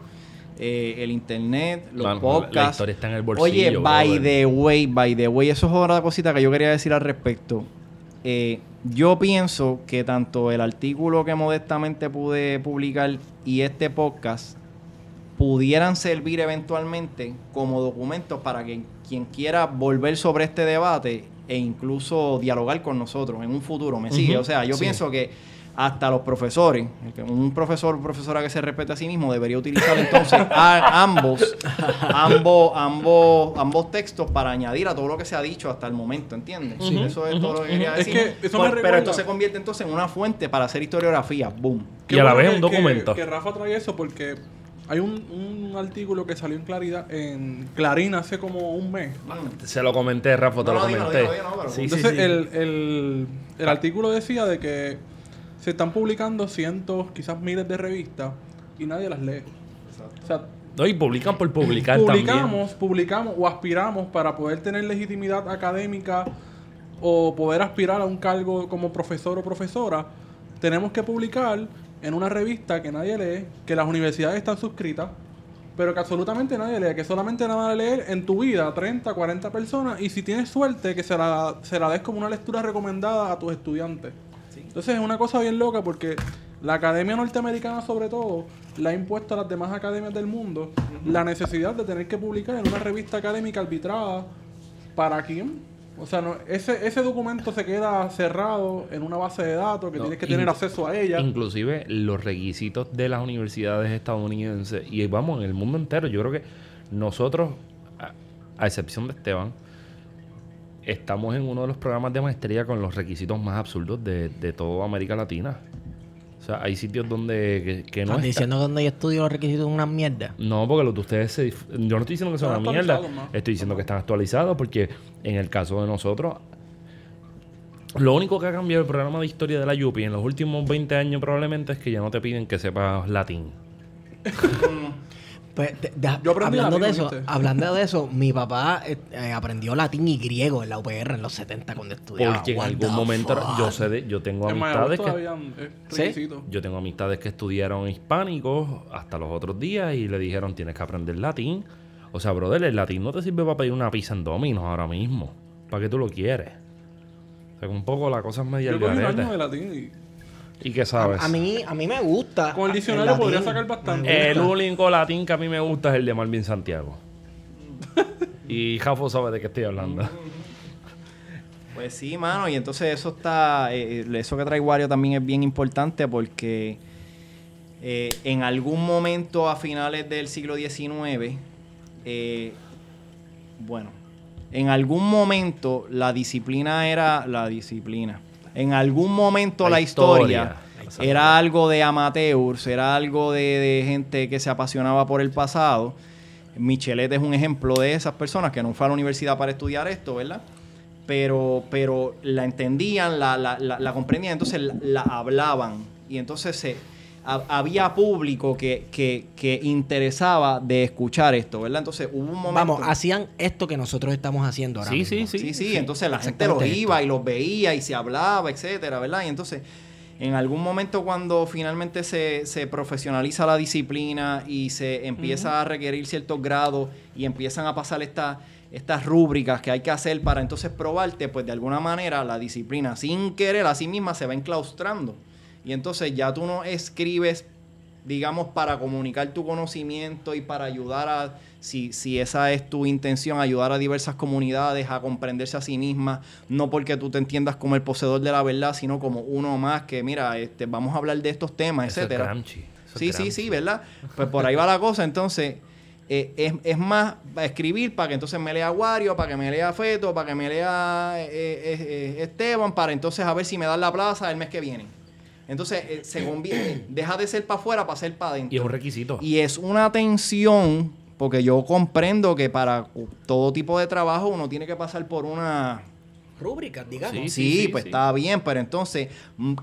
eh, el internet los podcasts La historia está en el bolsillo. oye by brother. the way by the way eso es otra cosita que yo quería decir al respecto Eh, yo pienso que tanto el artículo que modestamente pude publicar y este podcast pudieran servir eventualmente como documentos para que quien quiera volver sobre este debate e incluso dialogar con nosotros en un futuro. ¿Me sigue? O sea, yo sí. pienso que hasta los profesores, un profesor o profesora que se respete a sí mismo debería utilizar entonces a- ambos, ambos, ambos, ambos textos para añadir a todo lo que se ha dicho hasta el momento, ¿entiendes? Sí. Eso es todo lo que quería Es decir. que eso me Por- pero esto se convierte entonces en una fuente para hacer historiografía. Boom. Qué Y a la vez un documento. Que, que Rafa trae eso porque hay un, un artículo que salió en Claridad, en Clarín hace como un mes. Se lo comenté, Rafa, te No, lo comenté. pero- Sí, Entonces, sí. El, el, el artículo decía de que se están publicando cientos, quizás miles de revistas y nadie las lee. O sea, No, y publican por publicar publicamos, también. publicamos o aspiramos para poder tener legitimidad académica o poder aspirar a un cargo como profesor o profesora, tenemos que publicar en una revista que nadie lee, que las universidades están suscritas, pero que absolutamente nadie lee, que solamente nada van a leer en tu vida 30, 40 personas y si tienes suerte que se la, se la des como una lectura recomendada a tus estudiantes. Entonces es una cosa bien loca porque la academia norteamericana sobre todo le ha impuesto a las demás academias del mundo la necesidad de tener que publicar en una revista académica arbitrada para quién. O sea, no, ese, ese documento se queda cerrado en una base de datos que No, tienes que tener acceso a ella. Inclusive los requisitos de las universidades estadounidenses y vamos, en el mundo entero, yo creo que nosotros, a, a excepción de Esteban, estamos en uno de los programas de maestría con los requisitos más absurdos de, de toda América Latina. O sea, hay sitios donde que, que no ¿Estás está- diciendo que donde yo estudio los requisitos son una mierda? No, porque los de ustedes se dif- Yo no estoy diciendo que son Están una mierda. Estoy diciendo que están actualizados porque en el caso de nosotros... Lo único que ha cambiado el programa de historia de la Yupi en los últimos 20 años probablemente es que ya no te piden que sepas latín. Pues, de- de- Yo aprendí hablando de eso, ¿viste? hablando de eso, mi papá eh, eh, aprendió latín y griego en la UPR en los 70 cuando estudiaba. Porque en What algún momento fuck? yo sé de, yo tengo amistades que todavía es ¿Sí? yo tengo amistades que estudiaron hispánicos hasta los otros días y le dijeron tienes que aprender latín. O sea, brother, el latín no te sirve para pedir una pizza en Domino's ahora mismo. ¿Para qué tú lo quieres? O sea, que un poco la cosa es media Yo cogí un año de latín ¿Y qué sabes? A, a mí, a mí me gusta. con el el diccionario latín. podría sacar bastante. El único latín que a mí me gusta es el de Marvin Santiago. y Jafo sabe de qué estoy hablando. Pues sí, mano, y entonces eso está, eh, eh, eso que trae Wario también es bien importante porque eh, en algún momento a finales del siglo XIX, eh, bueno, en algún momento la disciplina era la disciplina. En algún momento la, La historia, historia. era algo de amateurs, era algo de, de gente que se apasionaba por el pasado. Michelet es un ejemplo de esas personas que no fue a la universidad para estudiar esto, ¿verdad? pero, pero la entendían, la, la, la, la comprendían, entonces la, la hablaban. Y entonces se, había público que, que, que interesaba de escuchar esto, ¿verdad? Entonces hubo un momento... Vamos, hacían esto que nosotros estamos haciendo ahora Sí, mismo. sí, Sí, sí, entonces la gente los esto. iba y los veía y se hablaba, etcétera, ¿verdad? Y entonces, en algún momento cuando finalmente se, se profesionaliza la disciplina y se empieza a requerir ciertos grados y empiezan a pasar estas estas rúbricas que hay que hacer para entonces probarte, pues de alguna manera la disciplina sin querer a sí misma se va enclaustrando. Y entonces ya tú no escribes digamos, para comunicar tu conocimiento y para ayudar a, si, si esa es tu intención, ayudar a diversas comunidades a comprenderse a sí mismas, no porque tú te entiendas como el poseedor de la verdad, sino como uno más que, mira, este, vamos a hablar de estos temas, Eso es etcétera. Es Sí, sí, sí, ¿verdad? Pues por ahí va la cosa, entonces... eh, es, es más escribir para que entonces me lea Wario, para que me lea Feto, para que me lea eh, eh, eh, Esteban, para entonces a ver si me dan la plaza el mes que viene. Entonces eh, se convierte, deja de ser para afuera para ser para adentro. Y es un requisito. Y es una tensión, porque yo comprendo que para todo tipo de trabajo uno tiene que pasar por una... Rúbricas, digamos. Sí, Sí, sí, pues sí. está bien, pero entonces mm,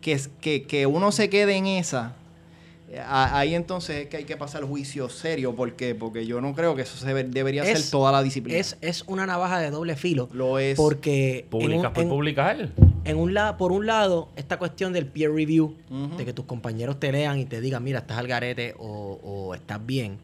que, que, que uno se quede en esa, ahí entonces es que hay que pasar juicio serio, porque porque yo no creo que eso se debería Es- ser toda la disciplina. Es, es una navaja de doble filo. Lo es. Porque en Publicas un- por en- publicar. en un lado, por un lado, esta cuestión del peer review, de que tus compañeros te lean y te digan, mira, estás al garete o, o estás bien,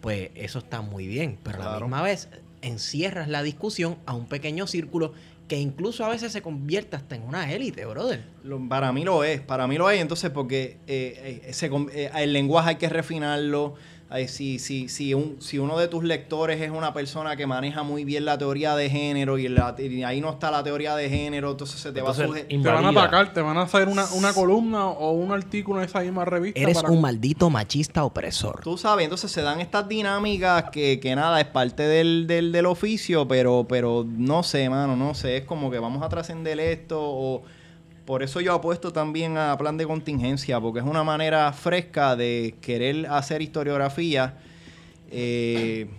pues eso está muy bien. Pero a la misma vez encierras la discusión a un pequeño círculo que incluso a veces se convierte hasta en una élite, brother. Lo- para mí lo es, para mí lo es, entonces porque eh, eh, se eh, el lenguaje hay que refinarlo. Ay, si, si, si, un, si uno de tus lectores es una persona que maneja muy bien la teoría de género y, la- y ahí no está la teoría de género, entonces se te Entonces, va a sujetar. Te van a atacar, te van a hacer una, una columna o un artículo en esa misma revista. Eres para- un maldito machista opresor. Tú sabes, entonces se dan estas dinámicas que, que nada, es parte del, del, del oficio, pero, pero no sé, mano, no sé, es como que vamos a trascender esto o... Por eso yo apuesto también a plan de contingencia, porque es una manera fresca de querer hacer historiografía eh,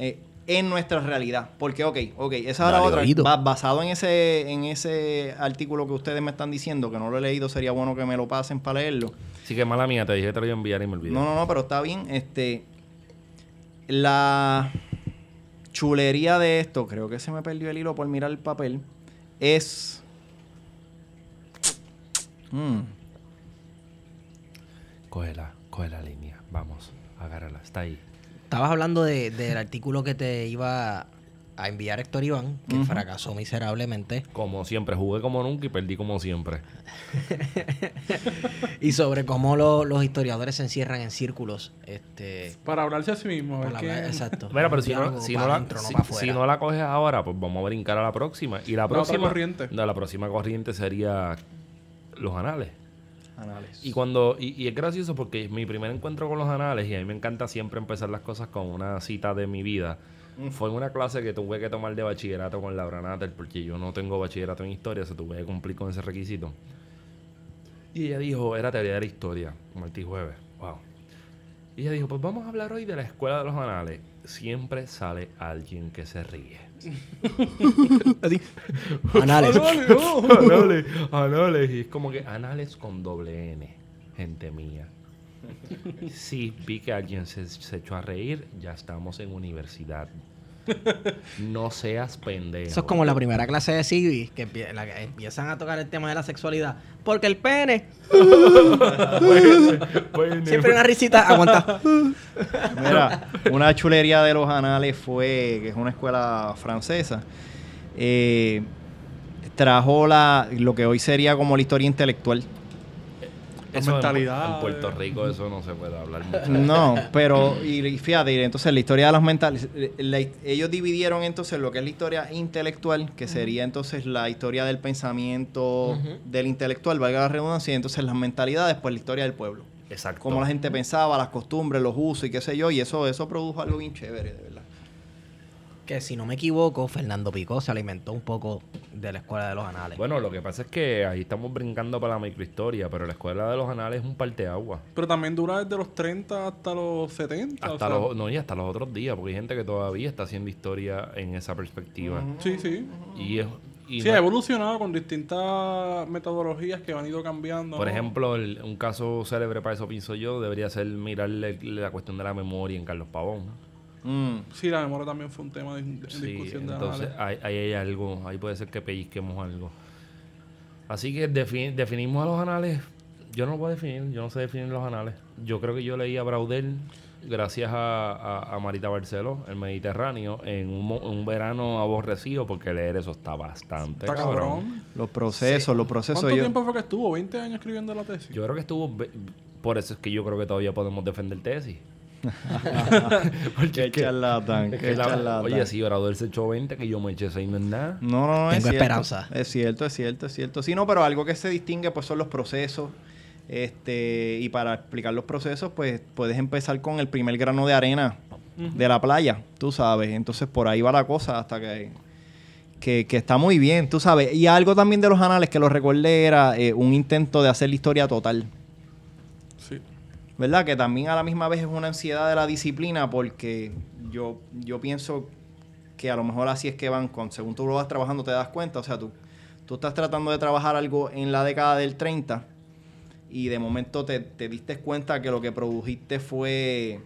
eh, en nuestra realidad. Porque, ok, ok, esa era otra. oído. Basado en ese, en ese artículo que ustedes me están diciendo, que no lo he leído, sería bueno que me lo pasen para leerlo. Así que mala mía, te dije que te lo iba a enviar y me olvidé. No, no, no, pero está bien. Este. La chulería de esto, creo que se me perdió el hilo por mirar el papel, es. Mm, Cógela, coge la línea. Vamos, agárrala, está ahí. Estabas hablando de- del artículo que te iba a enviar Héctor Iván, que fracasó miserablemente, Como siempre, jugué como nunca y perdí como siempre. y sobre cómo lo- los historiadores se encierran en círculos. Este, Para hablarse a sí mismo. por es la- que- exacto. Mira, pero si no, si, no la, si- no la coges ahora, pues vamos a brincar a la próxima. Y la próxima. corriente. No, la próxima corriente sería los anales. análisis. Y cuando y, y es gracioso porque mi primer encuentro con los anales y a mí me encanta siempre empezar las cosas con una cita de mi vida. Fue en una clase que tuve que tomar de bachillerato con Laura Natter porque yo no tengo bachillerato en historia, se tuve que cumplir con ese requisito. Y ella dijo, era teoría de la historia, martes y jueves. Wow. Y ella dijo, pues vamos a hablar hoy de la escuela de los anales. Siempre sale alguien que se ríe. Anales. anales, anales. Y es como que anales con doble N, gente mía. Sí, vi que alguien se, se echó a reír, ya estamos en universidad. No seas pendejo. Eso es como la primera clase de civis, que, empie- la que empiezan a tocar el tema de la sexualidad. Porque el pene, Pues, siempre una risita, aguanta. Mira, una chulería de los anales fue, que es una escuela francesa, eh, trajo la, lo que hoy sería como la historia intelectual. Eso en- Puerto Rico eso no se puede hablar mucho. No, pero, y, y fíjate, entonces la historia de las mentales, la- ellos dividieron entonces lo que es la historia intelectual, que sería entonces la historia del pensamiento Ujú. del intelectual, valga la redundancia, y entonces las mentalidades, pues la historia del pueblo. Exacto. Cómo la gente pensaba, las costumbres, los usos y qué sé yo, y eso, eso produjo algo bien chévere, de verdad. Que si no me equivoco, Fernando Picó se alimentó un poco de la escuela de los anales. Bueno, lo que pasa es que ahí estamos brincando para la microhistoria, pero la escuela de los anales es un parteagua. Pero también dura desde los 30 hasta los 70. o Hasta sea, los, no, y hasta los otros días, porque hay gente que todavía está haciendo historia en esa perspectiva. Sí, sí. Y es. y Sí, no- ha evolucionado con distintas metodologías que han ido cambiando. por ¿no? ejemplo, el- un caso célebre para eso pienso yo debería ser mirar la cuestión de la memoria en Carlos Pavón. Mm. Sí, la memoria también fue un tema de, de Sí, discusión de entonces ahí, ahí hay algo, ahí puede ser que pellizquemos algo. Así que defi- definimos a los anales. Yo no lo puedo definir, yo no sé definir los anales. Yo creo que yo leí a Braudel gracias a, a- a Marita Barceló, el Mediterráneo, en un, mo- un verano aborrecido, porque leer eso está bastante Está cabrón. cabrón. Los procesos, los procesos. ¿Cuánto yo- tiempo fue que estuvo? ¿20 años escribiendo la tesis? Yo creo que estuvo... Por eso es que yo creo que todavía podemos defender tesis. Porque Qué charlatán, charlatán. oye, si Braudel se echó 20, que yo me eché 6 no es nada. No, no, no, es Tengo cierto. esperanza. Es cierto, es cierto, es cierto. Sí, no, pero algo que se distingue pues son los procesos. Este, y para explicar los procesos, pues puedes empezar con el primer grano de arena de la playa, tú sabes. Entonces por ahí va la cosa hasta que, que, que está muy bien, tú sabes. Y algo también de los anales que lo recuerde era eh, un intento de hacer la historia total. ¿Verdad? Que también a la misma vez es una ansiedad de la disciplina porque yo, yo pienso que a lo mejor así es que van, con, según tú lo vas trabajando te das cuenta, o sea, tú, tú estás tratando de trabajar algo en la década del 30 y de momento te, te diste cuenta que lo que produjiste fue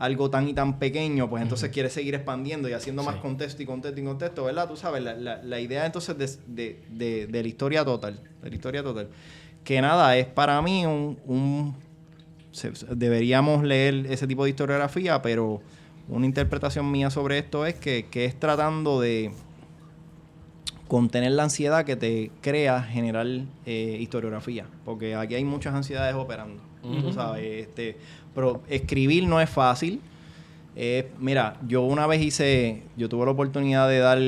algo tan y tan pequeño, pues entonces quieres seguir expandiendo y haciendo más contexto y contexto y contexto, ¿verdad? Tú sabes, la, la- la idea entonces de, de- de- de la historia total, de la historia total, que nada, es para mí un, un se- deberíamos leer ese tipo de historiografía, pero una interpretación mía sobre esto es que, que es tratando de contener la ansiedad que te crea generar eh, historiografía, porque aquí hay muchas ansiedades operando, tú sabes, este, pero escribir no es fácil. Eh, mira, yo una vez hice, yo tuve la oportunidad de dar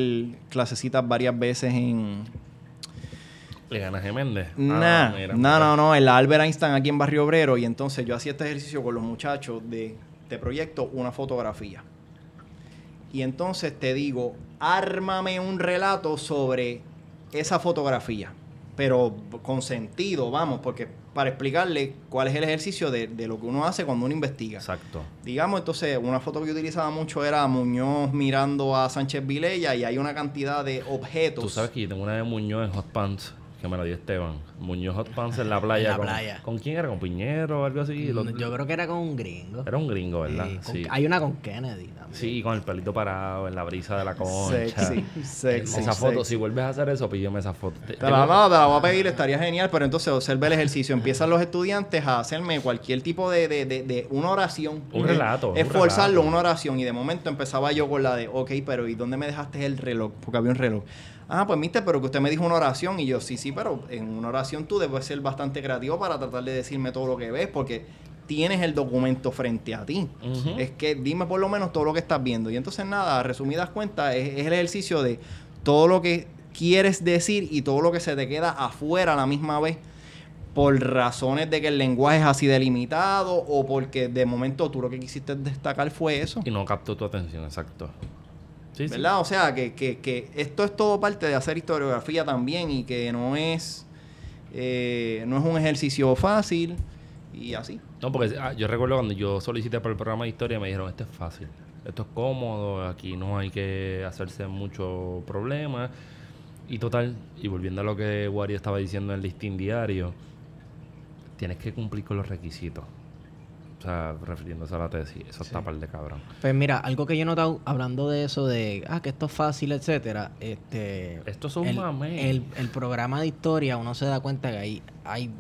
clasecitas varias veces en, ¿Le ganas a Méndez? Nah, Ah, mira, no, mira. no, no, en la Albert Einstein aquí en Barrio Obrero y entonces yo hacía este ejercicio con los muchachos de, de proyecto, una fotografía. Y entonces te digo, ármame un relato sobre esa fotografía. pero con sentido, vamos, porque para explicarle cuál es el ejercicio de, de lo que uno hace cuando uno investiga. Exacto. Digamos, entonces, una foto que yo utilizaba mucho era Muñoz mirando a Sánchez Vilella y hay una cantidad de objetos. Tú sabes que yo tengo una de Muñoz en Hot Pants que me la dio Esteban. Muñoz Hot Pants en la playa. En la con, playa. ¿Con quién era? ¿Con Piñero o algo así? Lo- Yo creo que era con un gringo. Era un gringo, ¿verdad? Sí, con- Sí. Hay una con Kennedy también. Sí, con el pelito parado en la brisa de la concha. Sexy, sexy. Esa foto, sexy. si vuelves a hacer eso, píllame esa foto. Te- la, no, te la voy a pedir, estaría genial, pero entonces observa el ejercicio. Empiezan los estudiantes a hacerme cualquier tipo de, de, de, de una oración. Un Eh, relato, un Esforzarlo, relato. una oración. Y de momento empezaba yo con la de, ok, pero ¿y dónde me dejaste el reloj? Porque había un reloj. Ah, pues mister, pero que usted me dijo una oración. Y yo, sí, sí, pero en una oración tú debes ser bastante creativo para tratar de decirme todo lo que ves, porque tienes el documento frente a ti. Es que dime por lo menos todo lo que estás viendo. Y entonces nada, resumidas cuentas, es, es el ejercicio de todo lo que quieres decir y todo lo que se te queda afuera a la misma vez por razones de que el lenguaje es así delimitado o porque de momento tú lo que quisiste destacar fue eso. Y no captó tu atención, exacto. Sí, sí. ¿Verdad? O sea, que, que, que esto es todo parte de hacer historiografía también y que no es, eh, no es un ejercicio fácil y así. No, porque ah, yo recuerdo cuando yo solicité para el programa de historia, me dijeron, esto es fácil, esto es cómodo, aquí no hay que hacerse mucho problema. Y total, y volviendo a lo que Wario estaba diciendo en el listín diario, tienes que cumplir con los requisitos. Sea, refiriéndose a la tesis, eso está par de cabrón. Pues mira, algo que yo he notado hablando de eso de ah, que esto es fácil, etcétera, este Esto es un el, el, el programa de historia, uno se da cuenta que hay, hay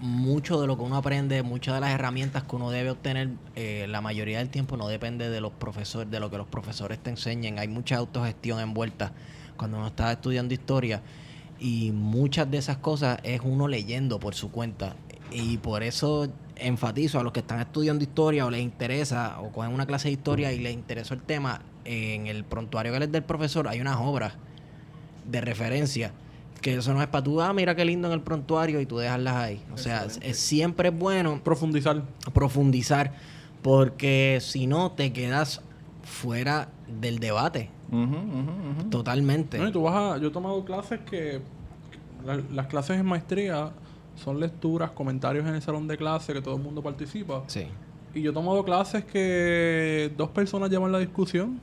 mucho de lo que uno aprende, muchas de las herramientas que uno debe obtener, eh, la mayoría del tiempo no depende de los profesores, de lo que los profesores te enseñen. Hay mucha autogestión envuelta cuando uno está estudiando historia. Y muchas de esas cosas es uno leyendo por su cuenta. Y por eso enfatizo a los que están estudiando historia o les interesa o cogen una clase de historia y les interesó el tema, en el prontuario que les dé el profesor hay unas obras de referencia. Que eso no es para tú, ah, mira qué lindo en el prontuario y tú dejarlas ahí. O sea, es- es- siempre es bueno Profundizar. profundizar porque si no te quedas fuera del debate totalmente. No, y tú vas a, yo he tomado clases que la- las clases en maestría son lecturas, comentarios en el salón de clase que todo el mundo participa. Sí. Y yo he tomado clases que dos personas llevan la discusión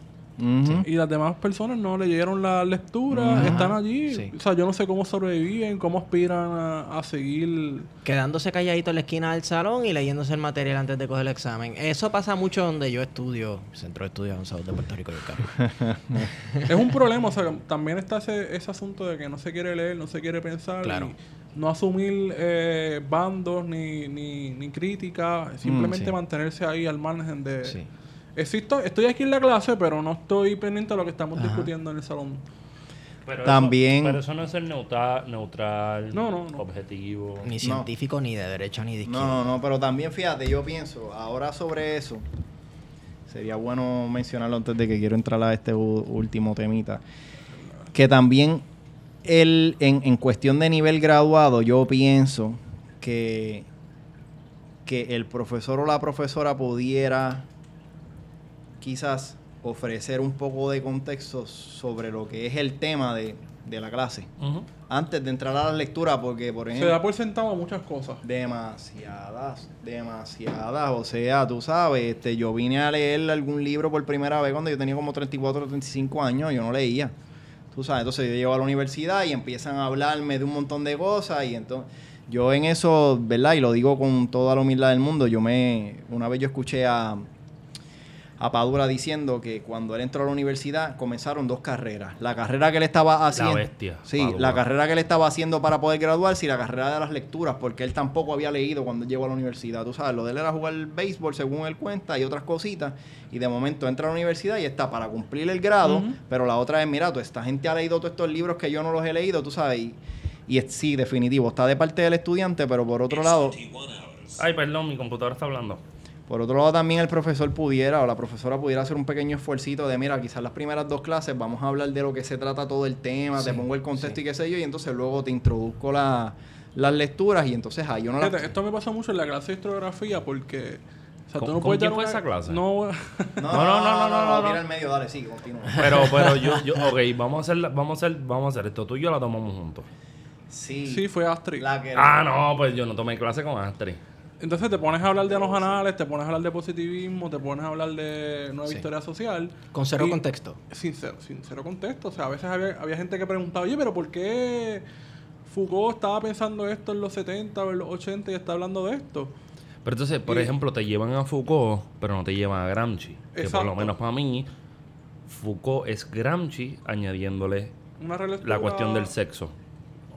y las demás personas no leyeron la lectura, están allí. Sí. O sea, yo no sé cómo sobreviven, cómo aspiran a, a seguir. Quedándose calladito en la esquina del salón y leyéndose el material antes de coger el examen. Eso pasa mucho donde yo estudio, Centro de Estudios Avanzados de Puerto Rico y es un problema, o sea, también está ese, ese asunto de que no se quiere leer, no se quiere pensar. Claro. y no asumir eh, bandos ni, ni, ni crítica, simplemente sí. mantenerse ahí al margen de... Sí. Existo, estoy aquí en la clase, pero no estoy pendiente de lo que estamos Ajá. discutiendo en el salón. Pero También- Eso, pero eso no es ser neutral, neutral No, no, no. objetivo. Ni científico, ni de derecha, ni de izquierda. No, no, no, pero también fíjate, yo pienso, ahora sobre eso, sería bueno mencionarlo antes de que quiero entrar a este último temita, que también el, en, en cuestión de nivel graduado, yo pienso que, que el profesor o la profesora pudiera quizás ofrecer un poco de contexto sobre lo que es el tema de, de la clase, antes de entrar a la lectura, porque por Se ejemplo... da por sentado muchas cosas. Demasiadas, demasiadas. O sea, tú sabes, este, yo vine a leer algún libro por primera vez cuando yo tenía como 34 o 35 años, yo no leía. Tú sabes, entonces yo llego a la universidad y empiezan a hablarme de un montón de cosas y entonces yo en eso, ¿verdad? Y lo digo con toda la humildad del mundo, yo me, una vez yo escuché a, a Padura diciendo que cuando él entró a la universidad comenzaron dos carreras. La carrera que él estaba haciendo. bestia, Sí, Padura. la carrera que él estaba haciendo para poder graduarse y la carrera de las lecturas, porque él tampoco había leído cuando llegó a la universidad. Tú sabes, lo de él era jugar béisbol, según él cuenta, y otras cositas. Y de momento entra a la universidad y está para cumplir el grado, pero la otra es, mira, tú, esta gente ha leído todos estos libros que yo no los he leído, tú sabes. Y, y es- sí, definitivo, está de parte del estudiante, pero por otro lado, Ay, perdón, mi computadora está hablando. Por otro lado también el profesor pudiera o la profesora pudiera hacer un pequeño esfuercito de, mira, quizás las primeras dos clases vamos a hablar de lo que se trata todo el tema, te Sí, pongo el contexto sí. y qué sé yo, y entonces luego te introduzco la- las lecturas y entonces ahí uno. Fíjate, esto me pasa mucho en la clase de historiografía porque... O sea, ¿Con- tú no con puedes quién dar una- esa clase? No, No, No, no, no, no, no, no. tira al medio, dale, sí, continúa. Pero, pero yo, yo, ok, vamos a hacer, la- vamos a hacer, vamos a hacer esto. Tú y yo la tomamos juntos. Sí. Sí, fue Astrid. La que Ah, no, pues yo no tomé clase con Astrid. Entonces te pones a hablar de los anales, te pones a hablar de positivismo, te pones a hablar de nueva Sí. historia social. Con cero Y- contexto. Sin cero, sin cero contexto. O sea, a veces había, había gente que preguntaba, oye, pero ¿por qué Foucault estaba pensando esto en los 70 o en los 80 y está hablando de esto? Pero entonces, por Y- ejemplo, te llevan a Foucault, pero no te llevan a Gramsci. Que por lo Exacto. menos para mí, Foucault es Gramsci añadiéndole Una la cuestión del sexo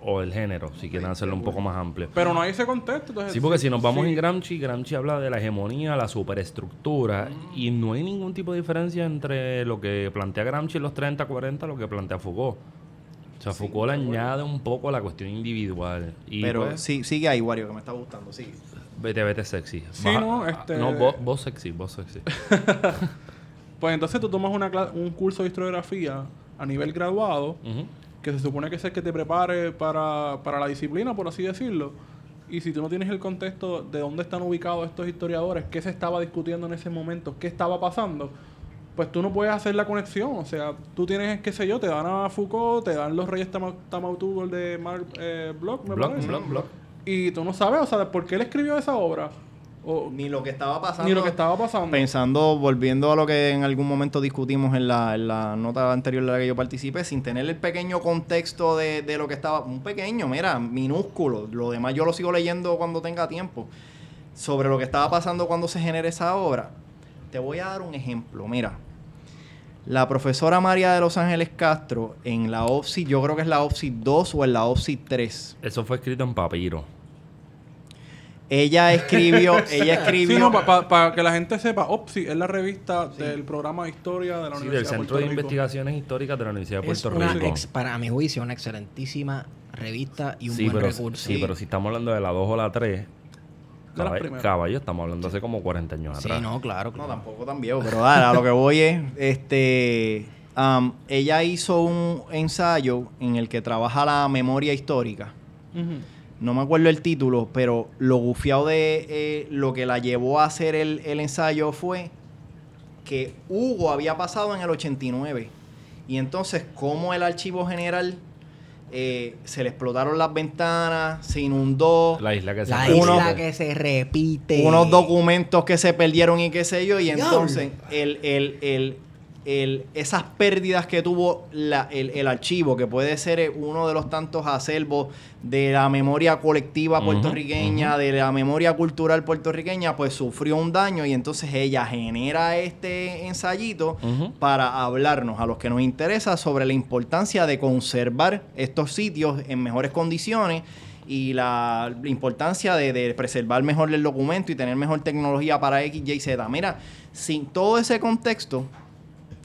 o el género, si quieren hacerlo un poco más amplio. Pero no hay ese contexto. Entonces, Sí, porque si nos vamos sí. en Gramsci, Gramsci habla de la hegemonía, la superestructura, y no hay ningún tipo de diferencia entre lo que plantea Gramsci en los 30, 40, lo que plantea Foucault. O sea, Foucault le añade un poco a la cuestión individual. Y Pero pues, sí, sigue ahí, Wario, que me está gustando. Sigue. vete, vete sexy. Sí, Baja- no, este- No, vos, vos sexy, vos sexy. Pues entonces tú tomas una un curso de historiografía a nivel graduado. Que se supone que es el que te prepare para, para la disciplina, por así decirlo. Y si tú no tienes el contexto de dónde están ubicados estos historiadores, qué se estaba discutiendo en ese momento, qué estaba pasando, pues tú no puedes hacer la conexión. O sea, tú tienes, qué sé yo, te dan a Foucault, te dan los Reyes Tama- Tamautugol de Mark eh, Bloch, me Bloch, parece. Bloch, Bloch. Y tú no sabes, o sea, por qué él escribió esa obra. O, Ni lo que estaba pasando. ni lo que estaba pasando. Pensando, volviendo a lo que en algún momento discutimos en la, en la nota anterior de la que yo participé, sin tener el pequeño contexto de, de lo que estaba, un pequeño, mira, minúsculo, lo demás yo lo sigo leyendo cuando tenga tiempo, sobre lo que estaba pasando cuando se genera esa obra. Te voy a dar un ejemplo, mira. La profesora María de Los Ángeles Castro, en la OPSI, yo creo que es la OPSI 2 o en la OPSI 3, Eso fue escrito en papiro. Ella escribió, ella Sí, escribió... no, para que la gente sepa, OPSI es la revista del programa de historia de la Sí, del Universidad de Centro de Rico. Investigaciones Históricas de la Universidad de Es Puerto una, Rico. ex- para mi juicio, una excelentísima revista y un sí, buen pero, recurso. sí, pero si estamos hablando de la 2 o la 3, las caballo, caballo, estamos hablando hace como 40 años Sí, atrás. no, claro. No, claro. tampoco tan viejo, pero dale, a lo que voy es, este, ella hizo un ensayo en el que trabaja la memoria histórica. Ujú. No me acuerdo el título, pero lo gufiado de eh, lo que la llevó a hacer el, el ensayo fue que Hugo había pasado en el 89. Y entonces, como el archivo general eh, se le explotaron las ventanas, se inundó, La isla que se La isla que se repite. unos documentos que se perdieron y qué sé yo, y entonces el, el, el, el- esas pérdidas que tuvo la- el, el archivo, que puede ser uno de los tantos acervos de la memoria colectiva puertorriqueña, de la memoria cultural puertorriqueña, pues sufrió un daño y entonces ella genera este ensayito para hablarnos a los que nos interesa sobre la importancia de conservar estos sitios en mejores condiciones y la, la importancia de, de preservar mejor el documento y tener mejor tecnología para X, Y, Z. Mira, sin todo ese contexto,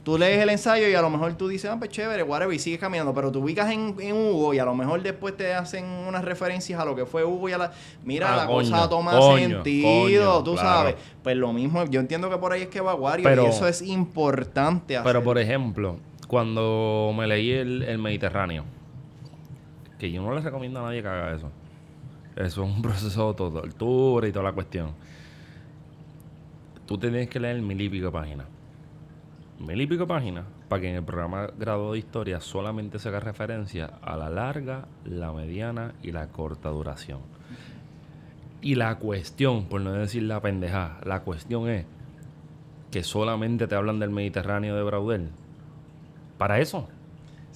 tú lees el ensayo y a lo mejor tú dices, ah, pues chévere, whatever, y sigues caminando, pero tú ubicas en, en Hugo y a lo mejor después te hacen unas referencias a lo que fue Hugo y a la... Mira, Ah, la coño, cosa toma coño, sentido, coño, tú claro. sabes. Pues lo mismo, yo entiendo que por ahí es que va Wario Pero- y eso es importante hacer. Pero por ejemplo, cuando me leí el, el Mediterráneo, que yo no le recomiendo a nadie que haga eso. Eso es un proceso de tortura y toda la cuestión. Tú tienes que leer mil y pico páginas. Mil y pico páginas para que en el programa grado de historia solamente se haga referencia a la larga, la mediana y la corta duración. Y la cuestión, por no decir la pendejada, la cuestión es que solamente te hablan del Mediterráneo de Braudel. Para eso.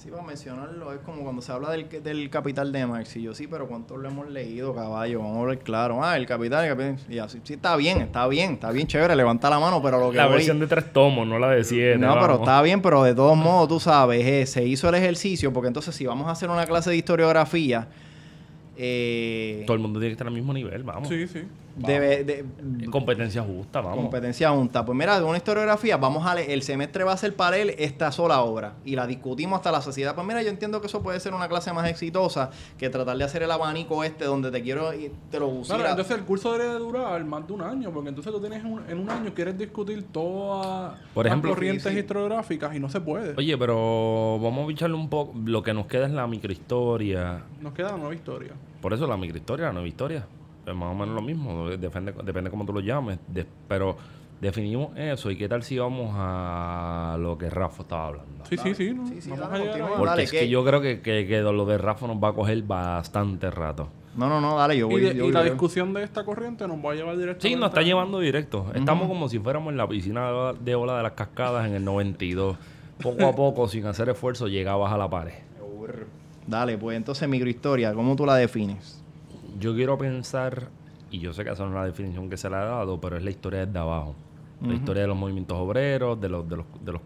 Sí, para mencionarlo, es como cuando se habla del, del Capital de Marx. Y yo, sí, pero ¿cuántos lo hemos leído, caballo? Vamos a hablar claro. Ah, el Capital, el Capital. Y así, sí, está bien, está bien, está bien, chévere, levanta la mano, pero lo que La voy- versión de tres tomos, no la de siete. No, pero está bien, pero de todos modos, tú sabes, eh, se hizo el ejercicio, porque entonces si vamos a hacer una clase de historiografía, eh, Todo el mundo tiene que estar al mismo nivel, vamos. Sí, sí. Debe, de, Competencia justa, vamos. competencia junta. Pues mira, de una historiografía, vamos a le- el semestre va a ser para él esta sola obra y la discutimos hasta la sociedad. Pues mira, yo entiendo que eso puede ser una clase más exitosa que tratar de hacer el abanico este donde te quiero y te lo gusta. Claro, entonces el curso debería durar más de un año, porque entonces tú tienes un- en un año quieres discutir todas Por ejemplo, las corrientes sí, sí. historiográficas y no se puede. Oye, pero vamos a bicharle un poco. Lo que nos queda es la microhistoria. Nos queda nueva historia. Por eso la microhistoria, la nueva historia. Es más o menos lo mismo. Depende, depende cómo tú lo llames. De- pero definimos eso y qué tal si vamos a lo que Rafa estaba hablando. Sí, sí, sí. no, Sí, sí, vamos dale, a. Porque Dale, es ¿qué? que yo creo que, que, que lo de Rafa nos va a coger bastante rato. No, no, no, dale, yo Y, voy. de- yo y voy, la discusión de esta corriente nos va a llevar directamente Sí, nos está llevando directo. Estamos como si fuéramos en la piscina de- de ola de las cascadas en el 92. Poco a poco, sin hacer esfuerzo, llegabas a la pared. Dale, pues entonces microhistoria, ¿cómo tú la defines? Yo quiero pensar, y yo sé que esa no es la definición que se le ha dado, pero es la historia desde abajo. La historia de los movimientos obreros, de los, de los, de los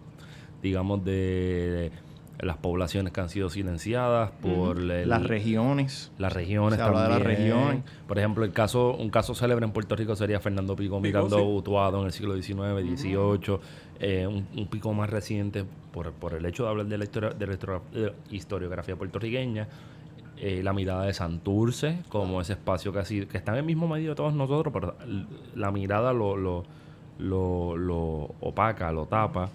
digamos, de, las poblaciones que han sido silenciadas por el- Las regiones. las regiones Se habla de las regiones. Por ejemplo, el caso, un caso célebre en Puerto Rico sería Fernando Pico, Pico, mirando sí. Utuado en el siglo XIX, XVIII. eh, un, un pico más reciente por, por el hecho de hablar de la, historia, de la histori- historiografía puertorriqueña. Eh, la mirada de Santurce como ese espacio que, así, que está en el mismo medio de todos nosotros, pero la mirada lo, lo, lo, lo opaca, lo tapa.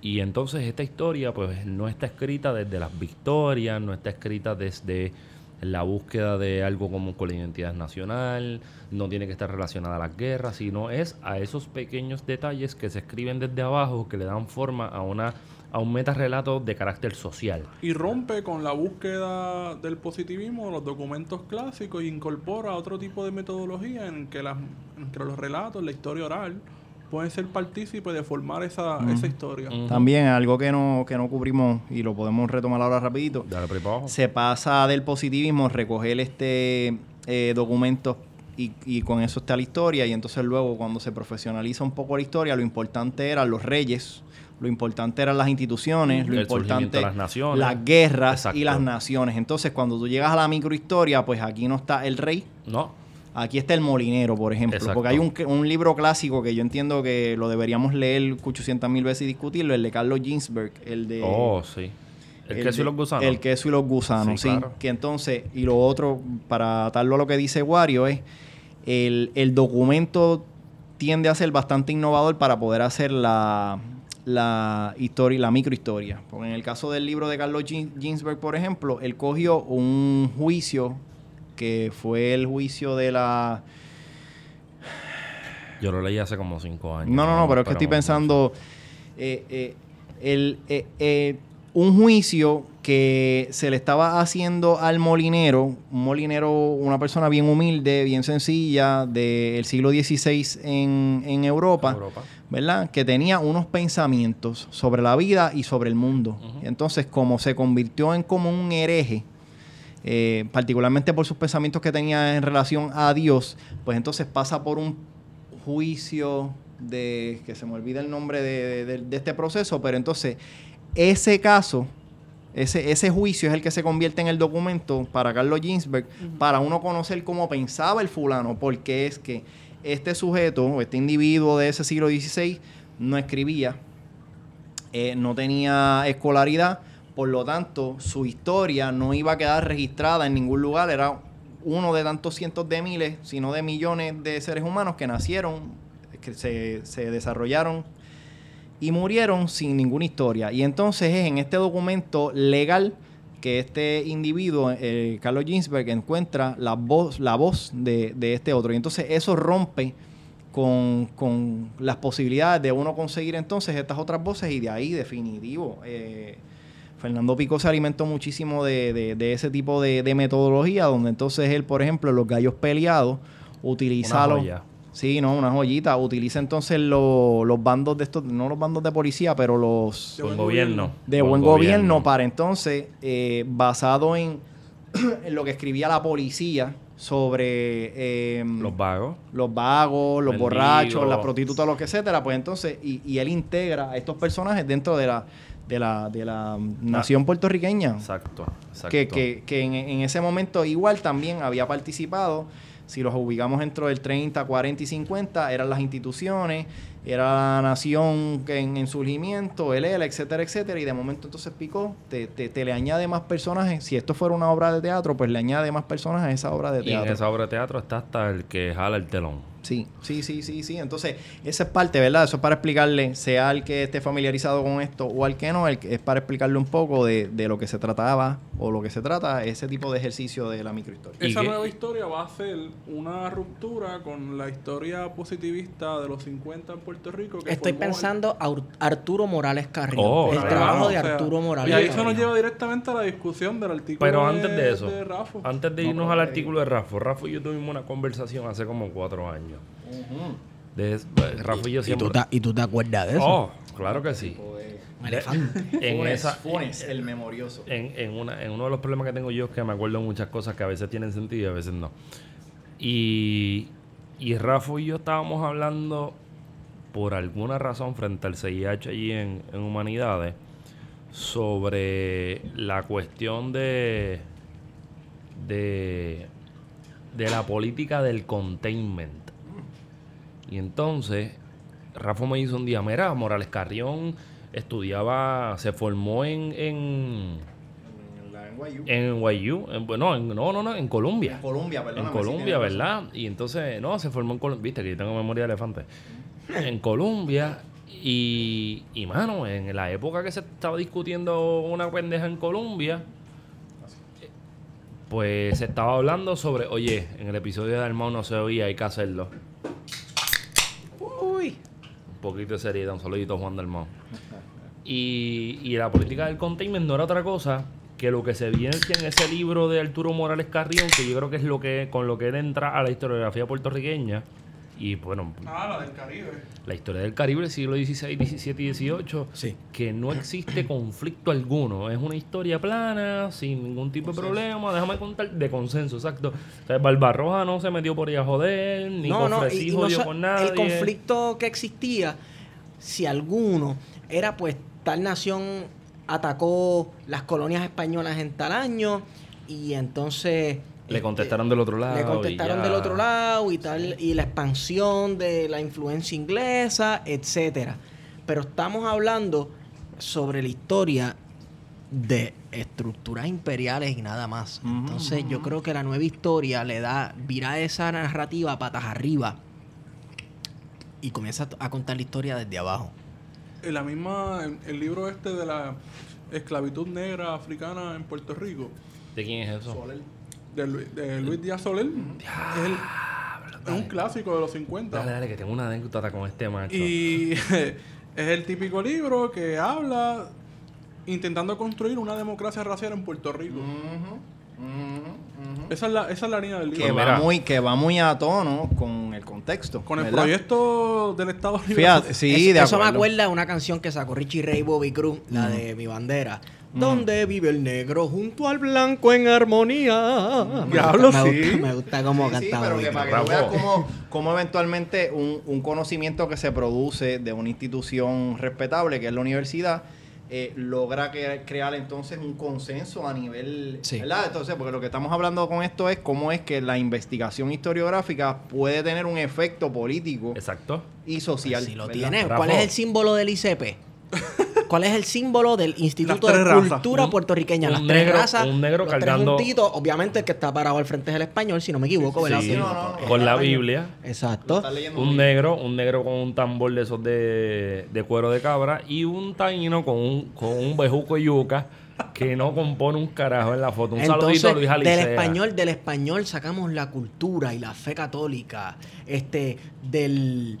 Y entonces esta historia pues no está escrita desde las victorias, no está escrita desde la búsqueda de algo como con la identidad nacional, no tiene que estar relacionada a las guerras, sino es a esos pequeños detalles que se escriben desde abajo que le dan forma a una a un metarrelato de carácter social. Y rompe con la búsqueda del positivismo los documentos clásicos e incorpora otro tipo de metodología en que, las, en que los relatos, la historia oral, pueden ser partícipes de formar esa, esa historia. También algo que no, que no cubrimos y lo podemos retomar ahora rapidito. Dale. Se pasa del positivismo, recoger este eh, documentos y, y con eso está la historia. Y entonces luego cuando se profesionaliza un poco la historia, lo importante eran los reyes, lo importante eran las instituciones, lo El importante las naciones. las guerras Exacto. y las naciones. Entonces cuando tú llegas a la microhistoria, pues aquí no está el rey, No, Aquí está el molinero, por ejemplo. Exacto. Porque hay un, un libro clásico que yo entiendo que lo deberíamos leer 800 mil veces y discutirlo, el de Carlos Ginsberg, el de... oh, sí. El, queso y los gusanos. El queso y los gusanos, Sí, sí. claro. Que entonces, y lo otro, para atarlo a lo que dice Wario, es el, el documento tiende a ser bastante innovador para poder hacer la, la historia, la microhistoria. Porque en el caso del libro de Carlos Gin- Ginsberg, por ejemplo, él cogió un juicio que fue el juicio de la... Yo lo leí hace como cinco años. No, no, no, pero es que estoy pensando. eh, eh, el, eh, eh, un juicio que se le estaba haciendo al molinero, un molinero, una persona bien humilde, bien sencilla, del siglo XVI en, en Europa, Europa. ¿verdad? Que tenía unos pensamientos sobre la vida y sobre el mundo. Ujú. Entonces, como se convirtió en como un hereje, eh, particularmente por sus pensamientos que tenía en relación a Dios, pues entonces pasa por un juicio de, que se me olvida el nombre de, de- de este proceso, pero entonces ese caso, ese, ese juicio es el que se convierte en el documento para Carlos Ginsberg, para uno conocer cómo pensaba el fulano, porque es que este sujeto, o este individuo de ese siglo XVI, no escribía, eh, no tenía escolaridad, por lo tanto, su historia no iba a quedar registrada en ningún lugar, era uno de tantos cientos de miles, sino de millones de seres humanos que nacieron, que se, se desarrollaron y murieron sin ninguna historia. Y entonces es en este documento legal que este individuo, eh, Carlos Ginsberg, encuentra la voz, la voz de, de este otro. Y entonces eso rompe con, con las posibilidades de uno conseguir entonces estas otras voces y de ahí definitivo. eh, Fernando Pico se alimentó muchísimo de, de- de ese tipo de, de metodología, donde entonces él, por ejemplo, los gallos peleados, utiliza los... Sí, no, una joyita. Utiliza entonces lo- los bandos de estos, no los bandos de policía, pero los De Buen gobierno. de buen gobierno, para entonces, eh, basado en, en lo que escribía la policía sobre eh, Los vagos. los vagos, los borrachos, las prostitutas, los que etcétera, pues entonces, y, y él integra a estos personajes dentro de la, de la, de la nación puertorriqueña. Exacto. exacto. Que, que, que en, en ese momento igual también había participado, si los ubicamos dentro del 30, 40 y 50, eran las instituciones, era la nación que en, en surgimiento, el ELA, etcétera, etcétera, y de momento entonces Picó te, te, te le añade más personajes, si esto fuera una obra de teatro, pues le añade más personajes a esa obra de Y en teatro. esa obra de teatro está hasta el que jala el telón. Sí, sí, sí, sí, sí. Entonces, esa es parte, ¿verdad? Eso es para explicarle, sea al que esté familiarizado con esto o al que no, el que- es para explicarle un poco de, de lo que se trataba o lo que se trata, ese tipo de ejercicio de la microhistoria. ¿Y Esa qué? nueva historia va a ser una ruptura con la historia positivista de los 50 en Puerto Rico. que Estoy el- pensando Ar- Arturo Morales Carrión. Oh, el claro. trabajo o de sea, Arturo Morales Y ahí eso nos lleva directamente a la discusión del artículo Pero antes de eso, Rafa. antes de No, irnos al artículo de Rafa, Rafa y yo tuvimos una conversación hace como cuatro años. De, Rafa y yo ¿Y siempre... tú, te, ¿Y tú te acuerdas de eso? Oh, claro que sí. Elefante. En Funes, esa... Funes, el memorioso. en, en, una, en uno de los problemas que tengo yo es que me acuerdo de muchas cosas que a veces tienen sentido y a veces no. Y, y Rafa y yo estábamos hablando por alguna razón frente al CIH allí en, en Humanidades sobre la cuestión de, de, de la política del containment. Y entonces, Rafa me hizo un día, mira, Morales Carrión estudiaba, se formó en, en, En NYU. en NYU, en- en- no, no, no, en Colombia. En Colombia, En perdóname. Colombia, razón. ¿verdad? Y entonces, no, se formó en Colombia, viste que yo tengo memoria de elefante. En Colombia, y, y mano, en la época que se estaba discutiendo una pendeja en Colombia, pues se estaba hablando sobre, oye, en el episodio de Armado no se oía, hay que hacerlo. Poquito de seriedad, un saludito Juan Dalmau. Y, y la política del containment no era otra cosa que lo que se evidencia en ese libro de Arturo Morales Carrión, que yo creo que es lo que con lo que entra a la historiografía puertorriqueña. Y bueno, Ah, la del Caribe. la historia del Caribe siglo XVI, XVII y XVIII, Sí. que no existe conflicto alguno. Es una historia plana, sin ningún tipo de problema. Déjame contar, de consenso, exacto. O sea, Barbarroja no se metió por ahí a joder, ni no, con no, y- y no con nadie. El conflicto que existía, si alguno, era pues tal nación atacó las colonias españolas en tal año y entonces... Le contestaron del otro lado. Le contestaron del otro lado y tal, y la expansión de la influencia inglesa, etcétera. Pero estamos hablando sobre la historia de estructuras imperiales y nada más. Entonces yo creo que la nueva historia le da, vira esa narrativa patas arriba y comienza a contar la historia desde abajo. En la misma, el, el libro este de la esclavitud negra africana en Puerto Rico, ¿De quién es eso? De, Lu- de Luis Díaz Soler, es, el- es un clásico de los 50. Dale, dale, que tengo una anécdota con este macho. Y es el típico libro que habla intentando construir una democracia racial en Puerto Rico. Esa, es la, esa es la línea del libro. Que va, muy, que va muy a tono con el contexto. Con el ¿verdad? proyecto del Estado Libre Fíjate, sí, eso, de eso me acuerdo. acuerda de una canción que sacó Richie Ray Bobby Cruz, la de Mi Bandera. Donde vive el negro junto al blanco en armonía. Diablo, me, sí. Gusta, me gusta cómo Sí, sí, canta pero Bobby que Cruz. para que tú Bravo. veas cómo, cómo eventualmente un, un conocimiento que se produce de una institución respetable, que es la universidad, eh, logra que- crear entonces un consenso a nivel... Sí. ¿Verdad? Entonces, porque lo que estamos hablando con esto es cómo es que la investigación historiográfica puede tener un efecto político Exacto. y social. Si lo ¿verdad? tiene. ¿cuál es el símbolo del ICP? ¿Cuál es el símbolo del Instituto de tres razas. Cultura Un- Puertorriqueña? un Las negro- tres razas. un negro los tres cargando- juntitos. Obviamente el que está parado al frente es el español, si no me equivoco, ¿verdad? Sí, no, no, no. con la. Biblia. Exacto. Un negro, un negro con un tambor de esos de, de cuero de cabra y un taíno con un, con un bejuco de yuca que no compone un carajo en la foto. Un saludito a Entonces, Luis del Alicea. español, del español sacamos la cultura y la fe católica. Este, del,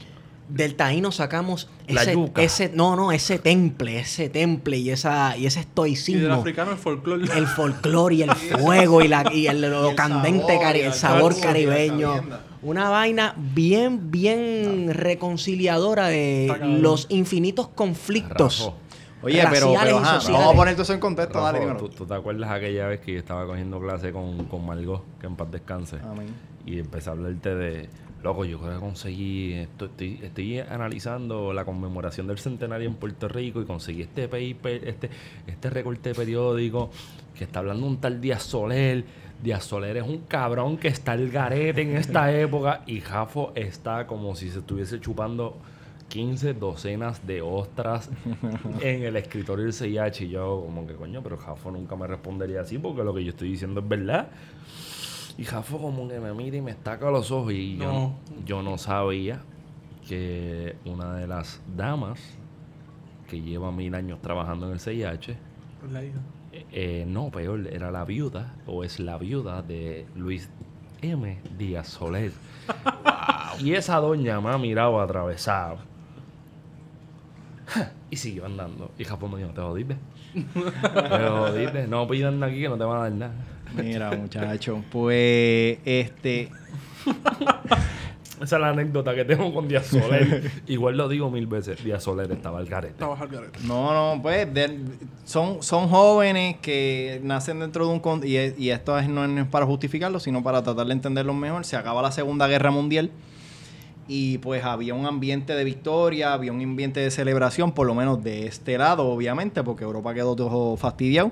del taíno sacamos La ese, yuca. ese, no, no, ese temple, ese temple y esa, y ese Y del estoicismo. africano el folclore. el folclore y el fuego y, la, y el, lo el candente, sabor, cari- y el la sabor y la caribeño. Una vaina bien, bien reconciliadora de los infinitos conflictos. Rafa. Oye, pero, raciales pero y ajá, sociales. vamos a poner todo eso en contexto. Rafa, dale, dímelo. ¿tú, tú te acuerdas aquella vez que yo estaba cogiendo clase con, con Margot, que en paz descanse? Amén. Y empecé a hablarte de, loco, yo creo que conseguí, esto, estoy, estoy analizando la conmemoración del centenario en Puerto Rico y conseguí este paper, este, este recorte periódico que está hablando un tal Díaz Soler. Díaz Soler es un cabrón que está el garete en esta época y Jafo está como si se estuviese chupando 15 docenas de ostras en el escritorio del CIH y yo como que coño, pero Jafo nunca me respondería así porque lo que yo estoy diciendo es verdad. Y Jafo como que me mira y me estaca los ojos y yo, No. yo no sabía que una de las damas que lleva mil años trabajando en el CIH, La hija. eh, eh, no, peor, era la viuda o es la viuda de Luis M. Díaz Soler. Y esa doña me ha mirado atravesado. Y siguió andando. Y Japón me dijo, te jodiste. te jodiste. No pidan aquí que no te van a dar nada. Mira, muchacho, pues este Esa es la anécdota que tengo con Díaz Soler. Igual lo digo mil veces. Díaz Soler estaba al garete. Trabajar garete. No, no, pues de- son, son jóvenes que nacen dentro de un... con- Y, y esto es- no es para justificarlo, sino para tratar de entenderlo mejor. Se acaba la Segunda Guerra Mundial y pues había un ambiente de victoria, había un ambiente de celebración, por lo menos de este lado, obviamente, porque Europa quedó todo fastidiado.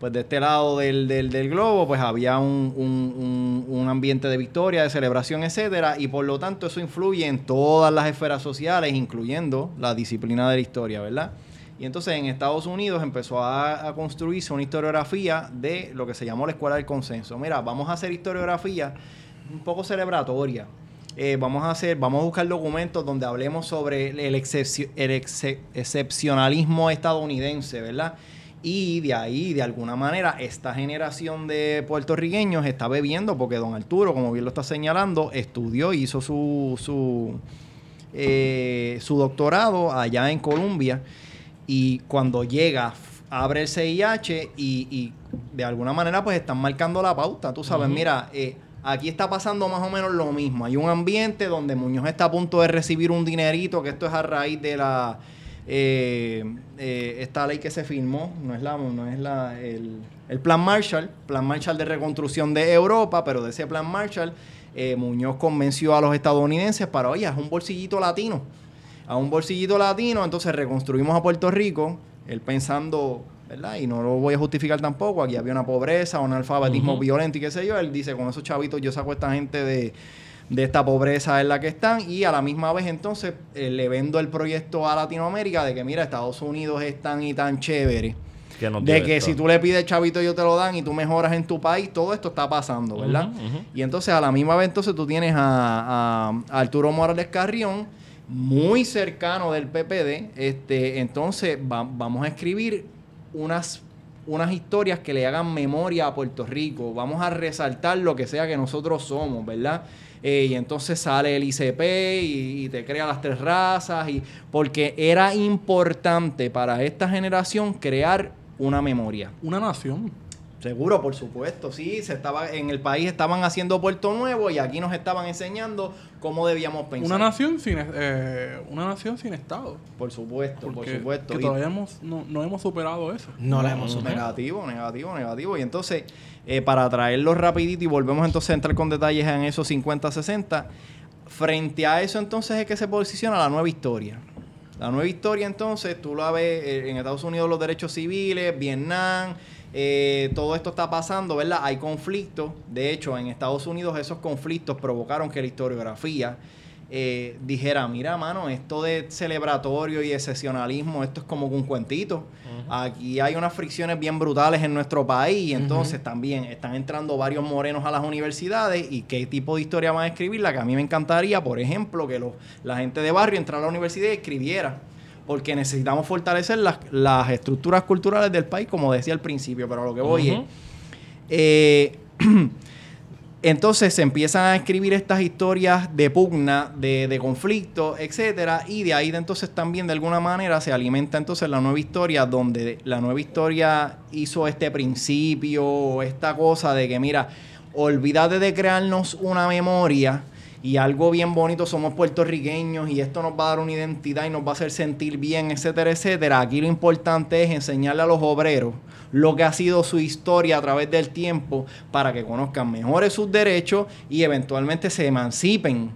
Pues de este lado del, del- del globo, pues había un, un- un- un ambiente de victoria, de celebración, etcétera, y por lo tanto eso influye en todas las esferas sociales, incluyendo la disciplina de la historia, ¿verdad? Y entonces en Estados Unidos empezó a, construirse una historiografía de lo que se llamó la escuela del consenso. Mira, vamos a hacer historiografía un poco celebratoria. Eh, vamos a hacer, vamos a buscar documentos donde hablemos sobre el, excepci- el exce- excepcionalismo estadounidense, ¿verdad? Y de ahí, de alguna manera, esta generación de puertorriqueños está bebiendo, porque don Arturo, como bien lo está señalando, estudió, hizo su, su, eh, su doctorado allá en Colombia y cuando llega abre el CIH y, y de alguna manera pues están marcando la pauta, tú sabes, mira, eh, aquí está pasando más o menos lo mismo, hay un ambiente donde Muñoz está a punto de recibir un dinerito, que esto es a raíz de la... eh, eh, esta ley que se firmó, no es la, no es la, el, el plan Marshall, plan Marshall de reconstrucción de Europa, pero de ese plan Marshall, eh, Muñoz convenció a los estadounidenses para, oye, es un bolsillito latino, a un bolsillito latino, entonces reconstruimos a Puerto Rico, él pensando, ¿verdad? Y no lo voy a justificar tampoco, aquí había una pobreza, un analfabetismo Ujú. violento y qué sé yo, él dice, con esos chavitos yo saco a esta gente de, de esta pobreza en la que están y a la misma vez entonces eh, le vendo el proyecto a Latinoamérica de que mira, Estados Unidos es tan y tan chévere. Que nos De que esto. si tú le pides chavito ellos te lo dan y tú mejoras en tu país, todo esto está pasando, ¿verdad? Y entonces a la misma vez entonces tú tienes a, a- a Arturo Morales Carrión, muy cercano del PPD, este, entonces va- vamos a escribir unas, unas historias que le hagan memoria a Puerto Rico, vamos a resaltar lo que sea que nosotros somos, ¿verdad? Eh, y entonces sale el ICP y, y te crea las tres razas, y, porque era importante para esta generación crear una memoria. Una nación. Seguro, por supuesto, sí, se estaba en el país estaban haciendo Puerto Nuevo y aquí nos estaban enseñando cómo debíamos pensar. Una nación sin eh, una nación sin estado. Por supuesto, por supuesto. que Y- todavía hemos, no, no hemos superado eso. No la hemos superado. Negativo, negativo, negativo. Y entonces, eh, para traerlo rapidito y volvemos entonces a entrar con detalles en esos 50-60, frente a eso entonces es que se posiciona la nueva historia. La nueva historia entonces, tú la ves eh, en Estados Unidos los derechos civiles, Vietnam, eh, todo esto está pasando, ¿verdad? Hay conflictos. De hecho, en Estados Unidos esos conflictos provocaron que la historiografía eh, dijera, mira, mano, esto de celebratorio y excepcionalismo, esto es como un cuentito. Aquí hay unas fricciones bien brutales en nuestro país y entonces también están entrando varios morenos a las universidades y qué tipo de historia van a escribir, la que a mí me encantaría, por ejemplo, que los, la gente de barrio entrara a la universidad y escribiera. Porque necesitamos fortalecer las, las estructuras culturales del país, como decía al principio, pero a lo que voy es... eh, Entonces se empiezan a escribir estas historias de pugna, de, de conflicto, etcétera, y de ahí entonces también de alguna manera se alimenta entonces la nueva historia, donde la nueva historia hizo este principio, esta cosa de que mira, olvídate de crearnos una memoria y algo bien bonito, somos puertorriqueños y esto nos va a dar una identidad y nos va a hacer sentir bien, etcétera, etcétera. Aquí lo importante es enseñarle a los obreros lo que ha sido su historia a través del tiempo para que conozcan mejores sus derechos y eventualmente se emancipen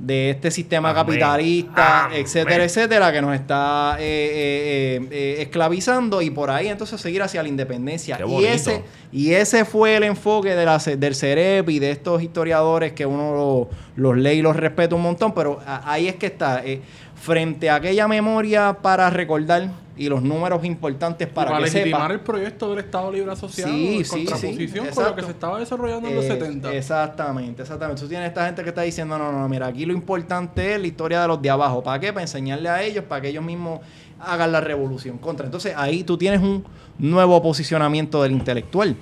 de este sistema Amén. capitalista, Amén. etcétera, etcétera, que nos está eh, eh, eh, eh, esclavizando y por ahí entonces seguir hacia la independencia. Y ese, y ese fue el enfoque de la, del CEREP y de estos historiadores que uno lo- los lee y los respeta un montón, pero ahí es que está, frente a aquella memoria para recordar y los números importantes para, para que legitimar sepa. el proyecto del Estado Libre Asociado Sí, en sí, contraposición sí, con lo que se estaba desarrollando en los Eh, 70. Exactamente, exactamente. Tú tienes esta gente que está diciendo, no, no, no, mira, aquí lo importante es la historia de los de abajo. ¿Para qué? Para enseñarle a ellos, para que ellos mismos hagan la revolución contra. Entonces ahí tú tienes un nuevo posicionamiento del intelectual.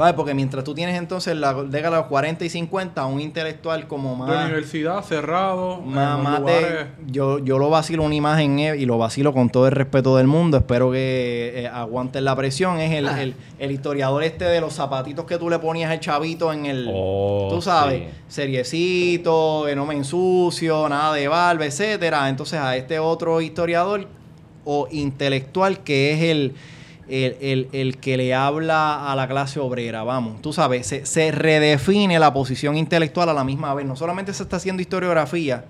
¿Sabes? Porque mientras tú tienes entonces en la década de los 40 y 50 un intelectual como de más... universidad cerrado, Más, de, yo, yo lo vacilo una imagen eh, y lo vacilo con todo el respeto del mundo. Espero que eh, aguanten la presión. Es el, el, el historiador este de los zapatitos que tú le ponías el chavito en el. Oh, tú sabes, sí. seriecito, eh, no me ensucio, nada de barba, etcétera. Entonces a este otro historiador o intelectual que es el. El, el- el que le habla a la clase obrera, vamos, tú sabes, se, se redefine la posición intelectual a la misma vez. No solamente se está haciendo historiografía,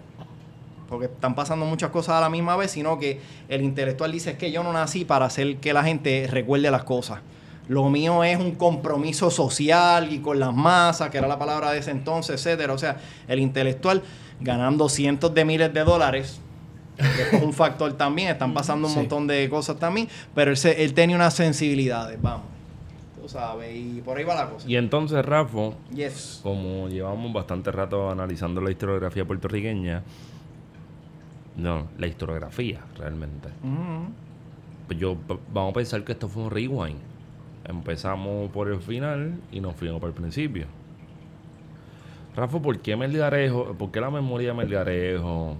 porque están pasando muchas cosas a la misma vez, sino que el intelectual dice es que yo no nací para hacer que la gente recuerde las cosas. Lo mío es un compromiso social y con las masas, que era la palabra de ese entonces, etcétera. O sea, el intelectual ganando cientos de miles de dólares, que es un factor también, están pasando un Sí. montón de cosas también, pero él, se- él tenía unas sensibilidades, vamos. Tú sabes, y por ahí va la cosa. Y entonces, Rafa, Yes. como llevamos bastante rato analizando la historiografía puertorriqueña, no, la historiografía realmente. Pues yo vamos a pensar que esto fue un rewind. Empezamos por el final y nos fuimos por el principio. Rafa, ¿por qué Melgarejo? ¿Por qué la memoria de Melgarejo?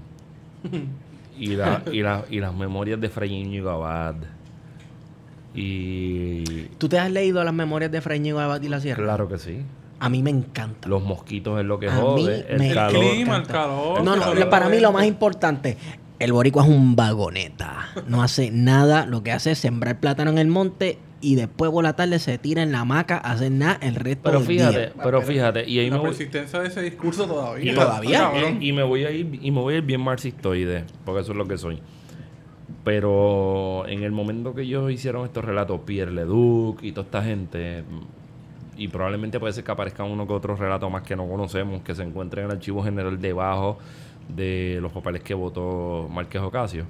y, la, y, la- y las memorias de Fray Íñigo Abad. Y ¿Tú te has leído las memorias de Fray Ñigo Abad y la Sierra? claro que sí. A mí me encanta. Los mosquitos es lo que A mí jode. me El calor. clima, el calor. No, no, el para mí lo más importante, el boricua es un vagoneta. No hace nada, lo que hace es sembrar plátano en el monte y después por la tarde se tira en la hamaca a hacer nada el resto Pero del fíjate, día. pero fíjate, y ahí me La voy, persistencia de ese discurso todavía. Y todavía. Cabrón. y me voy a ir y me voy a ir bien marxistoide, porque eso es lo que soy. Pero en el momento que ellos hicieron estos relatos, Pierre Leduc y toda esta gente, y probablemente puede ser que aparezca uno que otro relato más que no conocemos, que se encuentre en el archivo general debajo de los papeles que votó Márquez Ocasio.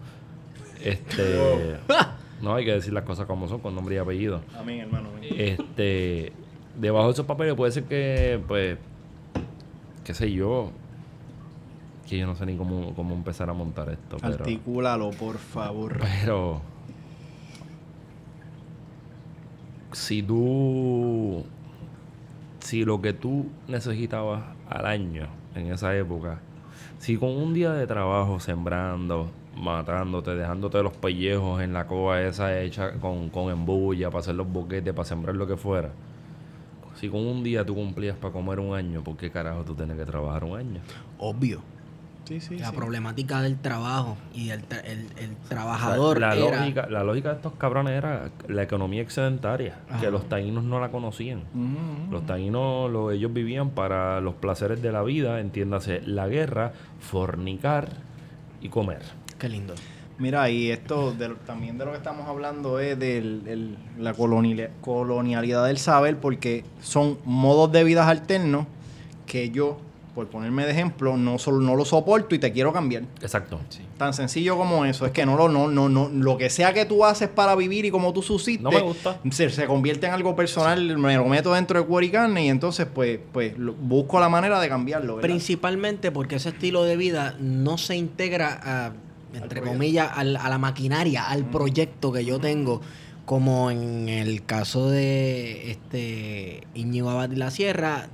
Este, no hay que decir las cosas como son, con nombre y apellido. Amén, hermano. amén. Este, debajo de esos papeles puede ser que, pues, qué sé yo, que yo no sé ni cómo, cómo empezar a montar esto, pero, Articúlalo, por favor. pero si tú, si lo que tú necesitabas al año en esa época, si con un día de trabajo sembrando, matándote, dejándote los pellejos en la cova esa hecha con, con embulla para hacer los boquetes, para sembrar lo que fuera. Si con un día tú cumplías para comer un año, ¿por qué carajo tú tienes que trabajar un año? Obvio. Sí, sí, La sí. problemática del trabajo y el, tra- el- el O sea, trabajador la, era... lógica, la lógica de estos cabrones era la economía excedentaria, que los taínos no la conocían. Los taínos, lo- ellos vivían para los placeres de la vida, entiéndase, la guerra, fornicar y comer. Qué lindo. Mira, y esto de también de lo que estamos hablando es de la colonial- colonialidad del saber, porque son modos de vida alternos que yo, por ponerme de ejemplo, no solo no lo soporto y te quiero cambiar. Exacto. Tan sencillo como eso. Es que no lo, no, no, no, lo que sea que tú haces para vivir y como tú subsistes, No me gusta. Se, se convierte en algo personal, me lo meto dentro de cuero y carne y entonces pues, pues lo- busco la manera de cambiarlo. ¿verdad? Principalmente porque ese estilo de vida no se integra a, entre comillas, al- a la maquinaria, al proyecto que yo tengo, como en el caso de este Íñigo Abad y la Sierra,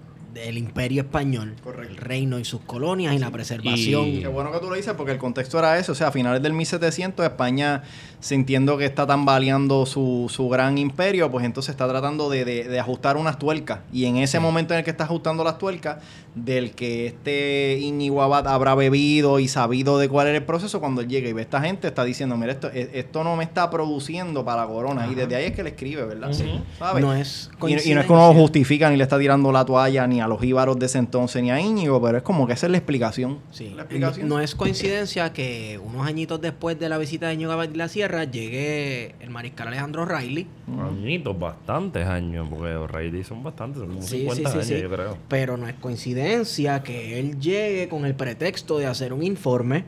del Imperio Español, Correcto. el reino y sus colonias y la preservación. Y- Qué bueno que tú lo dices porque el contexto era eso. O sea, a finales del 1700 España, sintiendo que está tambaleando su, su gran imperio, pues entonces está tratando de, de- de ajustar unas tuercas. Y en ese momento en el que está ajustando las tuercas, del que este Abad habrá bebido y sabido de cuál era el proceso, cuando él llega y ve a esta gente, está diciendo, mira, esto, e- esto no me está produciendo para la corona. Y desde ahí es que le escribe, ¿verdad? Ujú. ¿Sabes? No es Y, y no es que uno lo justifica ni le está tirando la toalla ni a los íbaros de ese entonces ni a Íñigo, pero es como que esa es la explicación. Sí. La explicación. No es coincidencia que unos añitos después de la visita de Íñigo y la Sierra llegue el mariscal Alejandro Riley. Añitos, bastantes años, porque O'Reilly son bastantes, son como Sí, 50 sí, sí, años, sí. yo creo. Pero no es coincidencia que él llegue con el pretexto de hacer un informe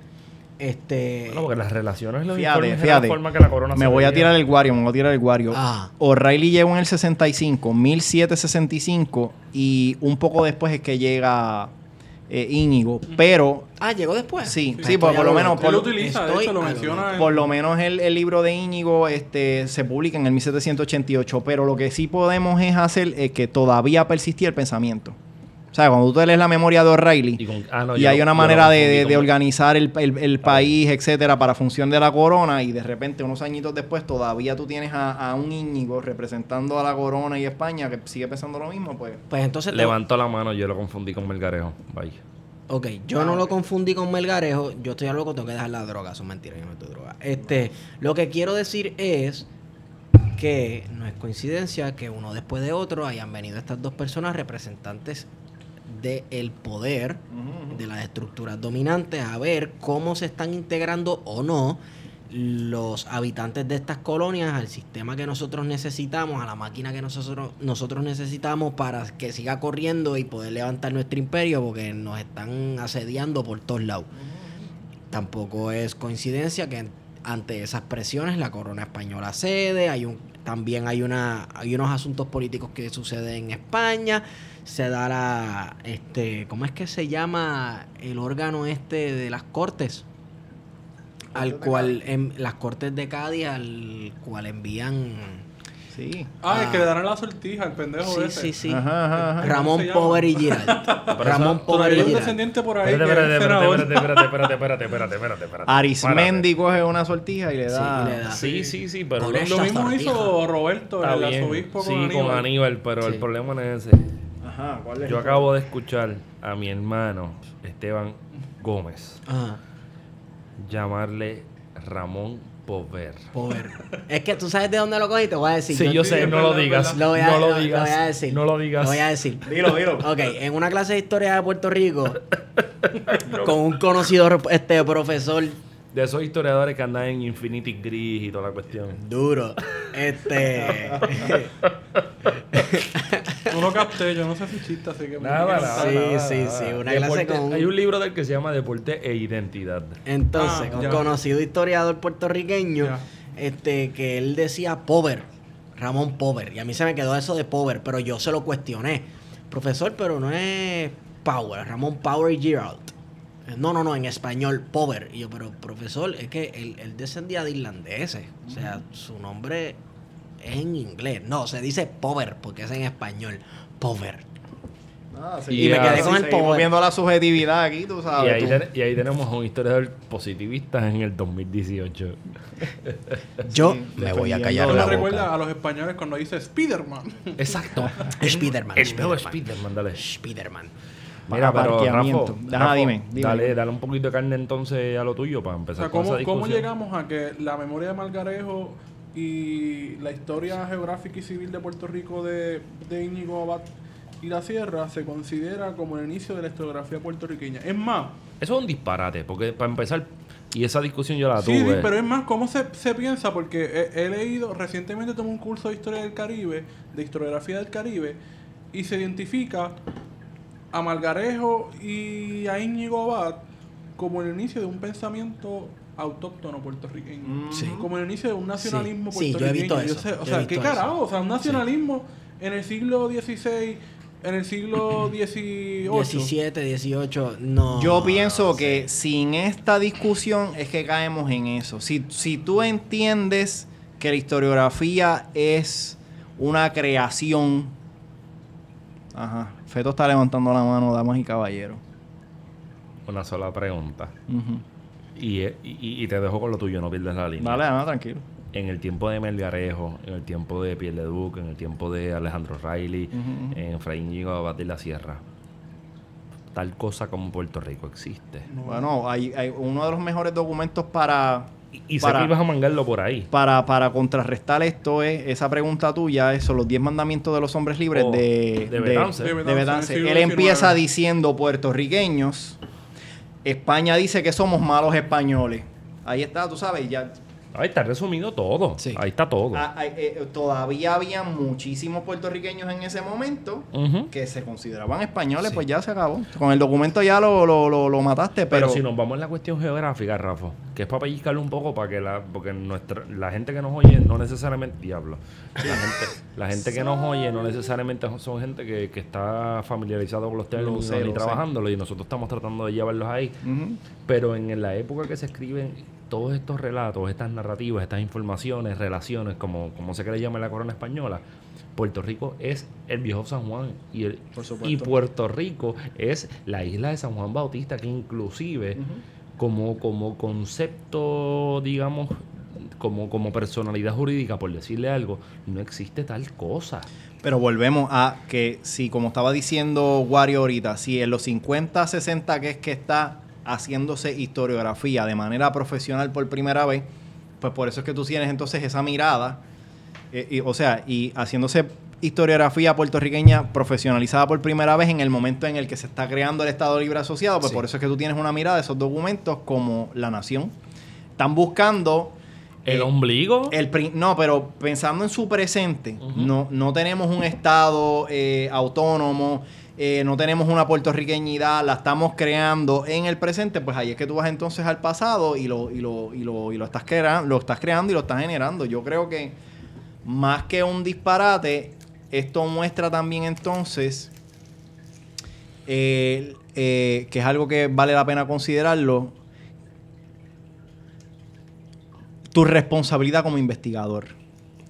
Este. Bueno, porque las relaciones los Fíjate, eran la fíjate. forma que la corona Me se voy a tirar el guario, me voy a tirar el guario. Ah. O'Reilly llegó en el 65, 1765, y un poco después es que llega eh, Íñigo. Pero, Ah, llegó después. sí, sí, por, lo menos, Él por, lo lo- utiliza, de estoy hecho, lo a lo menciona. en- por lo menos el, el libro de Íñigo este, se publica en el 1788. Pero lo que sí podemos es hacer es que todavía persistía el pensamiento. O sea, cuando tú lees la memoria de O'Reilly, Y, con- ah, no, y yo hay lo- una manera de, organizar el, el- el país, etcétera, para función de la corona, y de repente, unos añitos después, todavía tú tienes a, a un Íñigo representando a la corona y España que sigue pensando lo mismo, pues. Pues entonces. te- Levantó la mano, yo lo confundí con Melgarejo. Vaya. Ok, yo no lo confundí con Melgarejo. Yo estoy a loco, tengo que dejar la droga. Son mentiras, yo no estoy droga. Este, lo que quiero decir es que no es coincidencia que uno después de otro hayan venido estas dos personas representantes del poder, de las estructuras dominantes, a ver cómo se están integrando o no los habitantes de estas colonias al sistema que nosotros necesitamos, a la máquina que nosotros, nosotros necesitamos para que siga corriendo y poder levantar nuestro imperio porque nos están asediando por todos lados. Tampoco es coincidencia que ante esas presiones la corona española cede, hay un, también hay una hay unos asuntos políticos que suceden en España, se da la este, ¿cómo es que se llama el órgano este de las cortes? Al cual en las cortes de Cádiz al cual envían Sí. Ah, el que le darán la sortija al pendejo Sí, ese. sí, sí. Ajá, ajá, ajá. ¿Cómo Ramón? Pover y Giralt. Ramón Pover Todavía y hay un Giralt. descendiente por ahí Espérate, espérate, es espérate, espérate, espérate, espérate, espérate. Arismendi coge una sortija y le da. y le da. Sí, sí, sí, pero Lo mismo sortija. hizo Roberto, está el bien. arzobispo Sí, con Aníbal. con Aníbal, pero el problema no es ese. Ajá, ¿cuál es? Yo acabo de escuchar a mi hermano Esteban Gómez Ajá. llamarle Ramón Pover. Pover. Es que tú sabes de dónde lo cogí, te voy a decir. Sí, yo sé, no lo digas. Lo voy a, No lo lo- lo digas. voy a decir. No lo digas. Lo voy a decir. Dilo, dilo. Ok, en una clase de historia de Puerto Rico, con un conocido este profesor De esos historiadores que andan en Infinity Gris y toda la cuestión. duro, este. No lo capté, yo no sé si chiste, así que... Nada, nada. Sí, nada, sí, nada. sí, una clase Deporte- con- Hay un libro del que se llama Deporte e Identidad. Entonces, Ah, un ya. conocido historiador puertorriqueño, Ya. este, que él decía Pover, Ramón Pover, y a mí se me quedó eso de Pover, pero yo se lo cuestioné. Profesor, pero no es Power, Ramón Power y Gerald. No, no, no, en español, Pover. Y yo, pero profesor, es que él, él descendía de irlandeses. O sea, su nombre es en inglés. No, se dice Pover porque es en español. Pover. Ah, Y Y me quedé con el Power. viendo la subjetividad aquí, tú Y sabes. ahí, tú. ten- y ahí tenemos un historiador positivista en el 2018. Yo Sí, me voy a callar Eso la boca. recuerda a los españoles cuando dice Spiderman. Exacto. Spiderman. El nuevo Spiderman. Spiderman, dale. Spiderman. Mira, pero. Rafa, dime, dime. dale, dale un poquito de carne entonces a lo tuyo para O empezar sea, con ¿cómo, esa ¿cómo discusión. llegamos a que la memoria de Malgarejo y la historia geográfica y civil de Puerto Rico de, de Íñigo Abad y la Sierra se considera como el inicio de la historiografía puertorriqueña? Es más, Eso es un disparate, porque para empezar, y esa discusión yo la sí, sí, tuve. pero es más, ¿cómo se, se piensa? Porque he, he leído, recientemente tomé un curso de historia del Caribe, de historiografía del Caribe, y se identifica a Malgarejo y a Íñigo Abad como el inicio de un pensamiento autóctono puertorriqueño. Mm. Sí. Como el inicio de un nacionalismo Sí, sí, yo he visto puertorriqueño. eso, sé- o sea, ¿qué eso. carajo? O sea, un nacionalismo en el siglo XVI, en el siglo XVIII. 17, 18, no. Yo pienso no sé. que sin esta discusión es que caemos en eso. Si, si tú entiendes que la historiografía es una creación. Ajá. Feto está levantando la mano, damas y caballeros. Una sola pregunta. Y, y, y te dejo con lo tuyo, no pierdas la línea. Dale, no, tranquilo. En el tiempo de Melgarejo, en el tiempo de Pierre Leduc, en el tiempo de Alejandro Riley, Ujú, ujú. en Efraín Ñigo Abad de la Sierra, tal cosa como Puerto Rico existe. Bueno, hay, hay uno de los mejores documentos para, Y, sé que ibas a mangarlo por ahí. para, para contrarrestar esto es esa pregunta tuya, es, son los 10 mandamientos de los hombres libres Oh, de, de Betance. De de Betance, Él empieza diciendo puertorriqueños. España dice que somos malos españoles. Ahí está, tú sabes, ya Ahí está resumido todo. Sí. Ahí está todo. Ah, ah, eh, todavía había muchísimos puertorriqueños en ese momento que se consideraban españoles, Sí. pues ya se acabó. Con el documento ya lo, lo, lo, lo mataste, Pero, pero... si nos vamos en la cuestión geográfica, Rafa, que es para pellizcarle un poco para que la, porque nuestra, la gente que nos oye no necesariamente, diablo, la gente, la gente que nos oye no necesariamente son gente que, que está familiarizado con los términos sé, y lo sé. trabajándolo y nosotros estamos tratando de llevarlos ahí. Pero en la época que se escriben todos estos relatos, estas narrativas, estas informaciones, relaciones, como, como se quiere llamar la corona española, Puerto Rico es el viejo San Juan y, el, y Puerto Rico es la isla de San Juan Bautista que inclusive como, como concepto, digamos, como, como personalidad jurídica, por decirle algo, no existe tal cosa. Pero volvemos a que si, como estaba diciendo Wario ahorita, si en los 50, 60 que es que está haciéndose historiografía de manera profesional por primera vez, pues por eso es que tú tienes entonces esa mirada, eh, y, o sea, y haciéndose historiografía puertorriqueña profesionalizada por primera vez en el momento en el que se está creando el Estado Libre Asociado, pues Sí. por eso es que tú tienes una mirada de esos documentos como la nación. Están buscando... El eh, ombligo. el no, pero pensando en su presente, no, no tenemos un Estado eh, autónomo, eh, no tenemos una puertorriqueñidad, la estamos creando en el presente, pues ahí es que tú vas entonces al pasado y lo, y lo, y lo, y lo estás, crea- lo estás creando y lo estás generando. Yo creo que más que un disparate, esto muestra también entonces eh, eh, que es algo que vale la pena considerarlo, tu responsabilidad como investigador.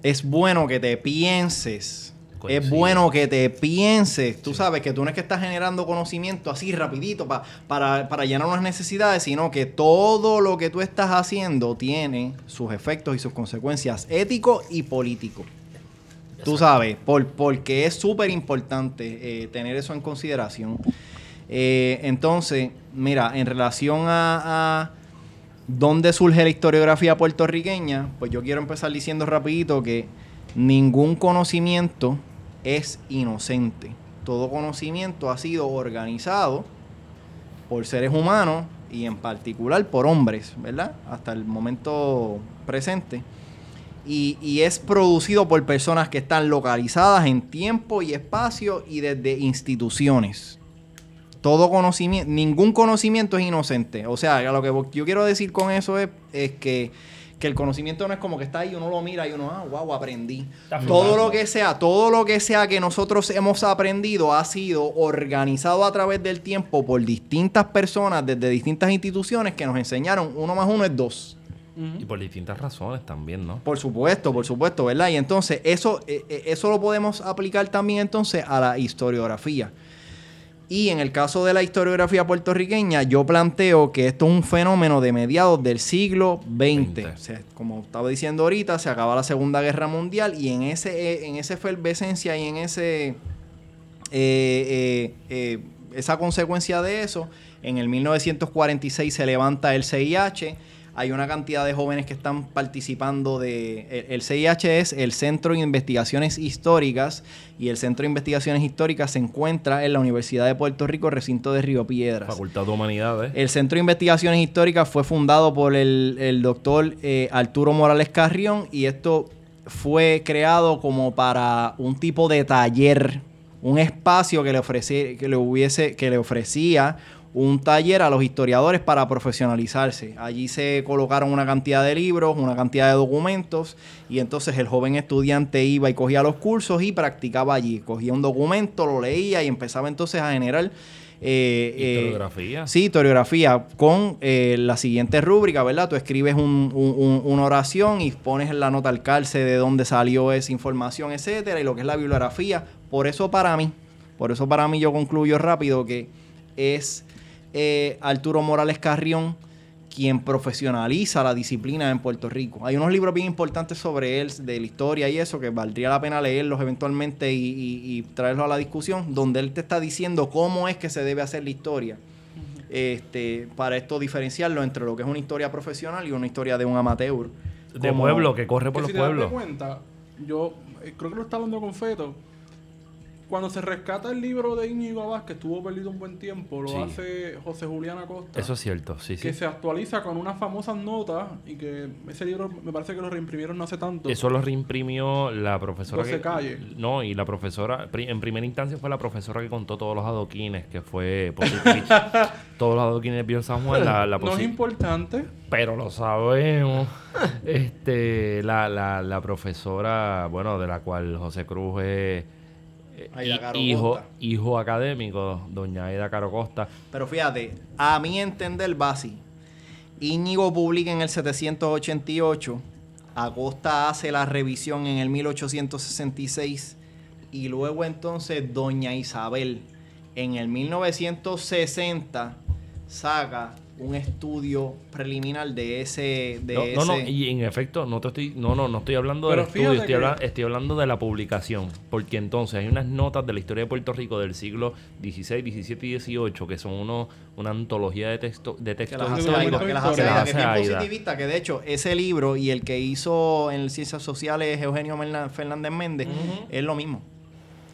Es bueno que te pienses. Es bueno que te pienses. Tú sabes que tú no es que estás generando conocimiento así rapidito pa- para, para llenar unas necesidades, sino que todo lo que tú estás haciendo tiene sus efectos y sus consecuencias éticos y políticos. Tú sabes, por, porque es súper importante eh, tener eso en consideración. Eh, entonces, mira, en relación a, a dónde surge la historiografía puertorriqueña, pues yo quiero empezar diciendo rapidito que ningún conocimiento es inocente. Todo conocimiento ha sido organizado por seres humanos y en particular por hombres, ¿verdad? Hasta el momento presente. Y, y es producido por personas que están localizadas en tiempo y espacio y desde instituciones. Todo conocimiento, ningún conocimiento es inocente. O sea, lo que yo quiero decir con eso es, es que, que el conocimiento no es como que está ahí, uno lo mira y uno, ah, wow, aprendí. Está Todo flotando. lo que sea, todo lo que sea que nosotros hemos aprendido ha sido organizado a través del tiempo por distintas personas desde distintas instituciones que nos enseñaron uno más uno es dos. Y por distintas razones también, ¿no? Por supuesto, por supuesto, ¿verdad? Y entonces eso, eh, eh, eso lo podemos aplicar también entonces a la historiografía. Y en el caso de la historiografía puertorriqueña, yo planteo que esto es un fenómeno de mediados del siglo XX. O sea, como estaba diciendo ahorita, se acaba la Segunda Guerra Mundial y en ese, eh, en esa efervescencia y en ese eh, eh, eh, esa consecuencia de eso, en el 1946 se levanta el CIH. Hay una cantidad de jóvenes que están participando de... El, el CIH es el Centro de Investigaciones Históricas y el Centro de Investigaciones Históricas se encuentra en la Universidad de Puerto Rico, recinto de Río Piedras. Facultad de Humanidades. El Centro de Investigaciones Históricas fue fundado por el, el doctor eh, Arturo Morales Carrión y esto fue creado como para un tipo de taller, un espacio que le, ofreci- que le, hubiese, que le ofrecía un taller a los historiadores para profesionalizarse. Allí se colocaron una cantidad de libros, una cantidad de documentos y entonces el joven estudiante iba y cogía los cursos y practicaba allí. Cogía un documento, lo leía y empezaba entonces a generar... eh, eh, Historiografía. Sí, historiografía con eh, la siguiente rúbrica, ¿verdad? Tú escribes un- un- un- una oración y pones en la nota al calce de dónde salió esa información, etcétera, y lo que es la bibliografía. Por eso para mí, por eso para mí yo concluyo rápido que es eh, Arturo Morales Carrión quien profesionaliza la disciplina en Puerto Rico. Hay unos libros bien importantes sobre él, de la historia y eso, que valdría la pena leerlos eventualmente y, y- y traerlos a la discusión, donde él te está diciendo cómo es que se debe hacer la historia. Este, para esto diferenciarlo entre lo que es una historia profesional y una historia de un amateur. De Como- pueblo, que corre por Que los si te das pueblos. cuenta, yo eh, creo que lo está hablando con Feto. Cuando se rescata el libro de Íñigo Abad, que estuvo perdido un buen tiempo, lo Sí. hace José Julián Acosta. Eso es cierto, sí, sí. que se actualiza con unas famosas notas y que ese libro me parece que lo reimprimieron no hace tanto. Eso lo reimprimió la profesora. José que- Calle. No, y la profesora, en primera instancia fue la profesora que contó todos los adoquines, que fue todos los adoquines de Pío San Juan, la, la no es importante. pero lo sabemos. este, la, la, la profesora, bueno, de la cual José Cruz es Aida hijo, Costa. hijo académico, doña Aida Caro Costa. Pero fíjate, a mi entender, Basi, Íñigo publica en el 788, Acosta hace la revisión en el 1866 y luego entonces Doña Isabel en el 1960 saca un estudio preliminar de ese... De No, ese no, no, y en efecto, no te estoy, no, no, no estoy hablando Pero del estudio, estoy, que- habla- estoy hablando de la publicación, porque entonces hay unas notas de la historia de Puerto Rico del siglo XVI, XVII y XVIII que son uno, una antología de texto, de que textos las hace. Aida, que las hace Que las Aida, que es Aida. positivista, que de hecho ese libro y el que hizo en Ciencias Sociales Eugenio Fernández Méndez es lo mismo.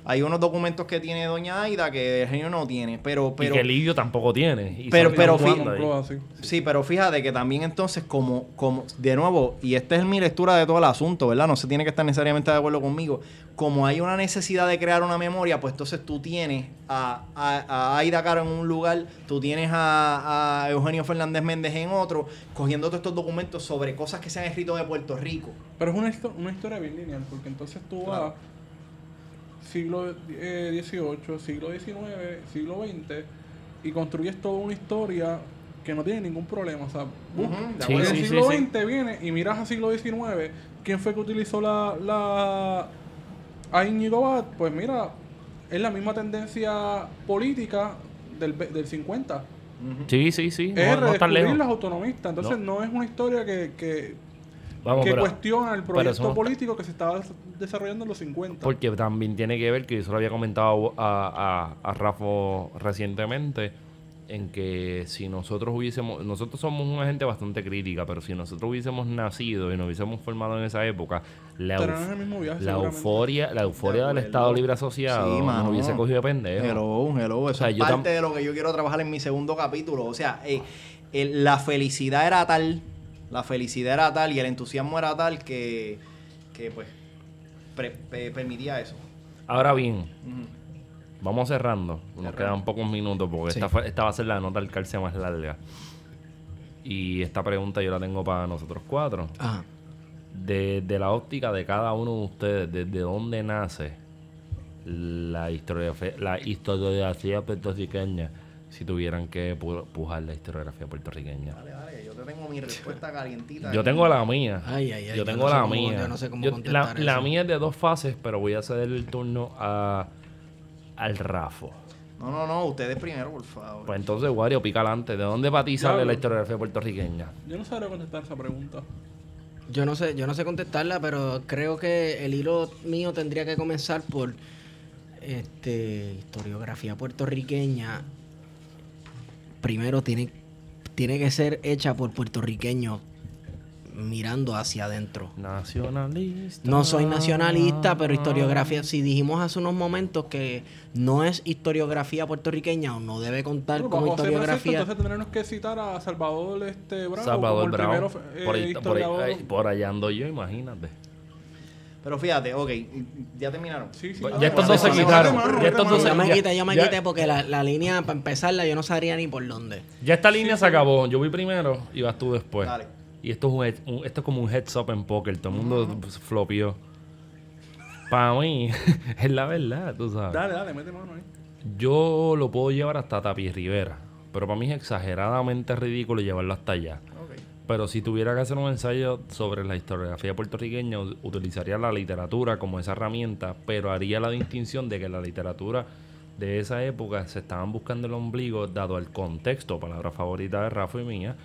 Hay unos documentos que tiene Doña Aida que Eugenio no tiene, pero... y pero que Livio tampoco tiene. y Pero- pero cuándo fí- ahí. Compró así. Sí, pero fíjate que también entonces como, como, de nuevo, y esta es mi lectura de todo el asunto, ¿verdad? No se tiene que estar necesariamente de acuerdo conmigo. Como hay una necesidad de crear una memoria, pues entonces tú tienes a, a, a Aida Caro en un lugar, tú tienes a, a Eugenio Fernández Méndez en otro, cogiendo todos estos documentos sobre cosas que se han escrito de Puerto Rico. Pero es una, histo- una historia bien lineal, porque entonces tú vas siglo eh, XVIII, siglo XIX, siglo XX y construyes toda una historia que no tiene ningún problema. O sea, Ujú, bus- de Sí, en acuerdo. el sí, siglo sí, sí. XX viene y miras a siglo XIX, ¿quién fue que utilizó la, la a Íñigo? Pues mira, es la misma tendencia política del, ve- del 50. Sí, sí, sí. es No, no lejos. los autonomistas. Entonces no, es una historia que, que, Vamos, que pero- cuestiona el eso proyecto político que se estaba des- desarrollando en los 50. Porque también tiene que ver, que yo se lo había comentado a, a, a Rafa recientemente, en que si nosotros hubiésemos, nosotros somos una gente bastante crítica, pero si nosotros hubiésemos nacido y nos hubiésemos formado en esa época, la, euf- viaje, la euforia, la euforia De del. Estado Libre Asociado Sí, nos hubiese cogido de pendejo. Hello, hello. Eso sea, es yo parte de lo que yo quiero trabajar en mi segundo capítulo. O sea, eh, el- la felicidad era tal, la felicidad era tal y el entusiasmo era tal que, que pues, pre- permitía eso. Ahora bien, vamos cerrando. Nos quedan pocos minutos porque Sí. esta, fue- esta va a ser la nota al calce más larga. Y esta pregunta yo la tengo para nosotros cuatro. Ajá. de, de la óptica de cada uno de ustedes, desde dónde nace la historiografía, la historiografía puertorriqueña, si tuvieran que pu- pujar la historiografía puertorriqueña. Dale, dale, yo tengo mi respuesta calientita. Yo tengo la mía. Ay, ay, ay, yo yo tengo no sé la cómo- mía. yo no sé cómo Yo- la, contestar la eso. mía es de dos fases, pero voy a ceder el turno a, al Rafo. No, no, no, ustedes primero, por favor. Pues entonces, Wario, pica adelante. ¿De dónde para ti sale Diablo. la historiografía puertorriqueña? Yo no sabría contestar esa pregunta. Yo no sé, yo no sé contestarla, pero creo que el hilo mío tendría que comenzar por este historiografía puertorriqueña. Primero tiene, tiene que ser hecha por puertorriqueños mirando hacia adentro. Nacionalista. No soy nacionalista, pero historiografía, si dijimos hace unos momentos que no es historiografía puertorriqueña o no debe contar Bueno, como historiografía. entonces tendremos que citar a Salvador este Bravo Salvador como el Bravo. primero eh, por, ahí, por, ahí- historiador. ahí- por allá ando yo, imagínate. Pero fíjate, ok, ya terminaron. Sí, sí, Ya dale, estos dale, dos se quitaron. Ya estos dos se- Yo me ya- quité, yo me ya- quité porque la, la línea, para empezarla, yo no sabría ni por dónde. Ya esta línea se acabó. Yo voy primero y vas tú después. Dale. Y esto es, un un- esto es como un heads up en póker. Todo el mundo pues, flopió. Para mí, es la verdad, tú sabes. Dale, dale, mete mano ahí. Yo lo puedo llevar hasta Tapi Rivera. Pero para mí es exageradamente ridículo llevarlo hasta allá. Ok. Pero si tuviera que hacer un ensayo sobre la historiografía puertorriqueña, utilizaría la literatura como esa herramienta, pero haría la distinción de que la literatura de esa época se estaban buscando el ombligo, dado el contexto, palabra favorita de Rafa y mía,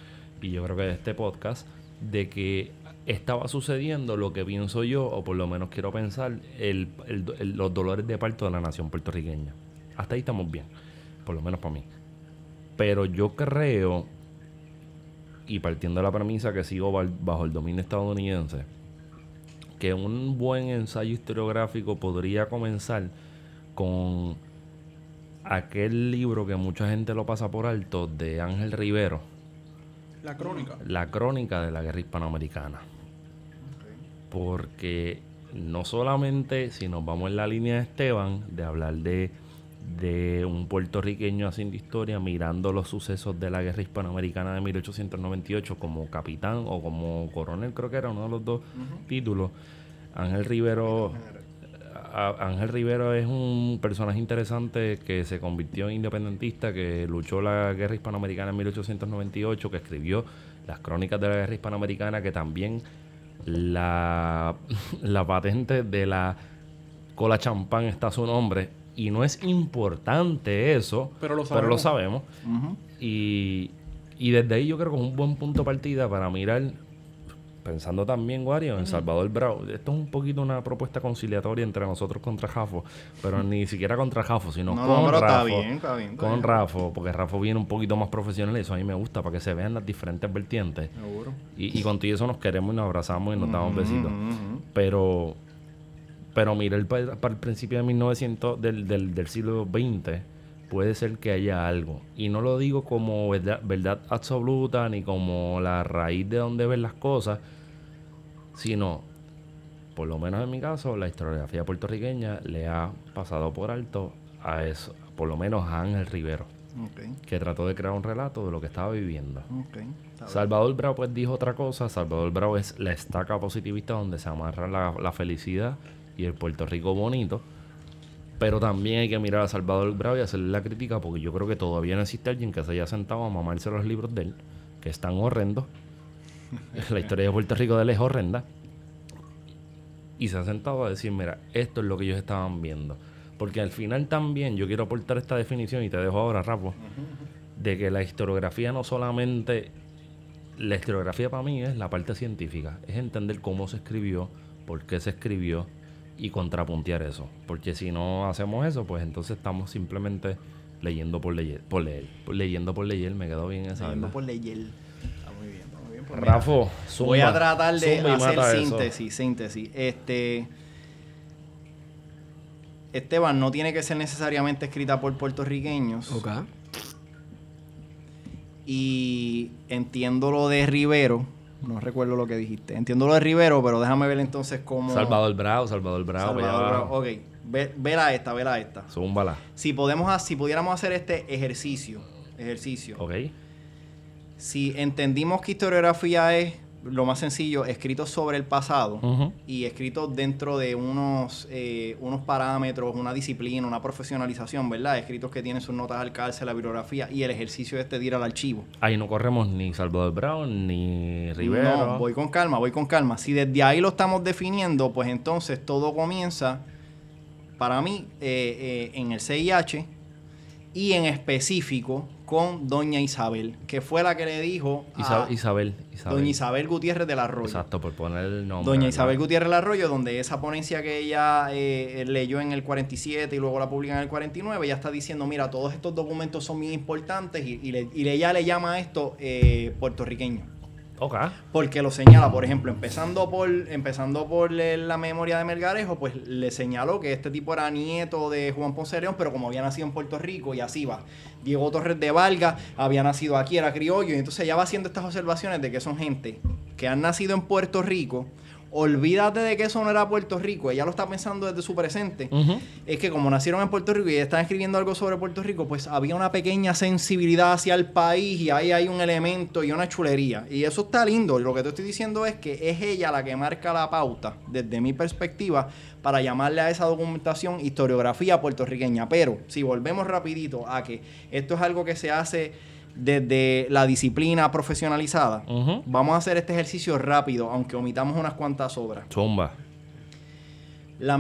y yo creo que de este podcast, de que estaba sucediendo lo que pienso yo, o por lo menos quiero pensar, el- el- el- los dolores de parto de la nación puertorriqueña. Hasta ahí estamos bien, por lo menos para mí. Pero yo creo y partiendo de la premisa que sigo bajo el dominio estadounidense, que un buen ensayo historiográfico podría comenzar con aquel libro que mucha gente lo pasa por alto de Ángel Rivero, La crónica. La crónica de la guerra hispanoamericana. Porque no solamente si nos vamos en la línea de Esteban, de hablar de, de un puertorriqueño haciendo historia, mirando los sucesos de la guerra hispanoamericana de 1898 como capitán o como coronel, creo que era uno de los dos títulos. Ángel Rivero a- Ángel Rivero es un personaje interesante que se convirtió en independentista, que luchó la guerra hispanoamericana en 1898, que escribió las crónicas de la guerra hispanoamericana, que también la, la patente de la cola champán está a su nombre. Y no es importante eso, Pero lo pero lo sabemos. Y, y desde ahí yo creo que es un buen punto de partida para mirar, pensando también, Wario, en Salvador Bravo. Esto es un poquito una propuesta conciliatoria entre nosotros contra Jafo, pero ni siquiera contra Jafo, sino No, con no, pero está Rafo. bien, está bien, está con. Rafo, porque Rafo viene un poquito más profesional y eso a mí me gusta, para que se vean las diferentes vertientes. Seguro. Y, y con todo eso nos queremos y nos abrazamos y nos damos besitos. Pero, pero mirar para, para el principio de 1900, del, del, del siglo XX, puede ser que haya algo. Y no lo digo como verdad, verdad absoluta ni como la raíz de donde ven las cosas, sino, por lo menos en mi caso, la historiografía puertorriqueña le ha pasado por alto a eso, por lo menos a Ángel Rivero, que trató de crear un relato de lo que estaba viviendo. Salvador Bravo pues dijo otra cosa. Salvador Bravo es la estaca positivista donde se amarra la, la felicidad y el Puerto Rico bonito. Pero también hay que mirar a Salvador Bravo y hacerle la crítica porque yo creo que todavía no existe alguien que se haya sentado a mamarse los libros de él, que están horrendos. la historia de Puerto Rico de él es horrenda. Y se ha sentado a decir, mira, esto es lo que ellos estaban viendo. Porque al final también yo quiero aportar esta definición y te dejo ahora, Rapo, de que la historiografía no solamente la historiografía para mí es la parte científica, es entender cómo se escribió, por qué se escribió y contrapuntear eso. Porque si no hacemos eso, pues entonces estamos simplemente leyendo por leer, por leer, leyendo por leer, me quedó bien esa. Leyendo ¿verdad? por leyer. Está muy bien, está muy bien. Pues mira, Rafo, Voy a zumba, tratar de zumba y hacer eso. síntesis, síntesis. Este Esteban no tiene que ser necesariamente escrita por puertorriqueños. Ok. Y entiendo lo de Rivero. No recuerdo lo que dijiste. Entiendo lo de Rivero, pero déjame ver entonces cómo. Salvador Bravo, Salvador Bravo, Salvador. Bravo. Ok, ve, vela esta, vela esta. Zúmbala. Si podemos, si pudiéramos hacer este ejercicio, ejercicio. Ok. Si entendimos que historiografía es lo más sencillo, escrito sobre el pasado y escrito dentro de unos, eh, unos parámetros, una disciplina, una profesionalización, ¿verdad? Escritos que tienen sus notas al cárcel, la bibliografía y el ejercicio este de ir al archivo. Ahí no corremos ni Salvador Brown ni Rivero. No, voy con calma, voy con calma. Si desde ahí lo estamos definiendo, pues entonces todo comienza, para mí, eh, eh, en el CIH y en específico con Doña Isabel, que fue la que le dijo Isa- a Isabel, Isabel. Doña Isabel Gutiérrez del Arroyo. Exacto, por poner el nombre. Doña. Isabel Gutiérrez del Arroyo, donde esa ponencia que ella eh, leyó en el 47 y luego la publica en el 49, ella está diciendo, mira, todos estos documentos son bien importantes y, y le- y ella le llama a esto eh, puertorriqueño. Porque lo señala, por ejemplo, empezando por empezando por la memoria de Melgarejo, pues le señaló que este tipo era nieto de Juan Ponce León, pero como había nacido en Puerto Rico y así va. Diego Torres de Valga había nacido aquí, era criollo, y entonces ella va haciendo estas observaciones de que son gente que han nacido en Puerto Rico. Olvídate de que eso no era Puerto Rico, ella lo está pensando desde su presente es que como nacieron en Puerto Rico y están escribiendo algo sobre Puerto Rico, pues había una pequeña sensibilidad hacia el país y ahí hay un elemento y una chulería. Y eso está lindo. Lo que te estoy diciendo es que es ella la que marca la pauta, desde mi perspectiva, para llamarle a esa documentación historiografía puertorriqueña. Pero si volvemos rapidito a que esto es algo que se hace desde la disciplina profesionalizada, vamos a hacer este ejercicio rápido, aunque omitamos unas cuantas obras. Zumba. La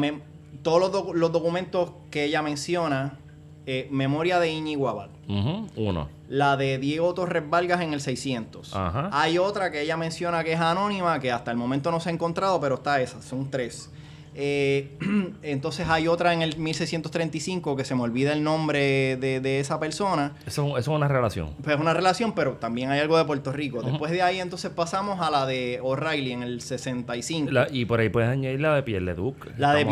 todos los, docu- los documentos que ella menciona, eh, memoria de Íñigo Abad, Ujú. Uno. la de Diego Torres Vargas en el 600. Ajá. Hay otra que ella menciona que es anónima, que hasta el momento no se ha encontrado, pero está esa, son tres. Eh, entonces hay otra en el 1635 que se me olvida el nombre de, de esa persona. Eso, eso es una relación. Pues es una relación, pero también hay algo de Puerto Rico. Después de ahí entonces pasamos a la de O'Reilly en el 65. La- y por ahí puedes añadir la de Pierleduc. La de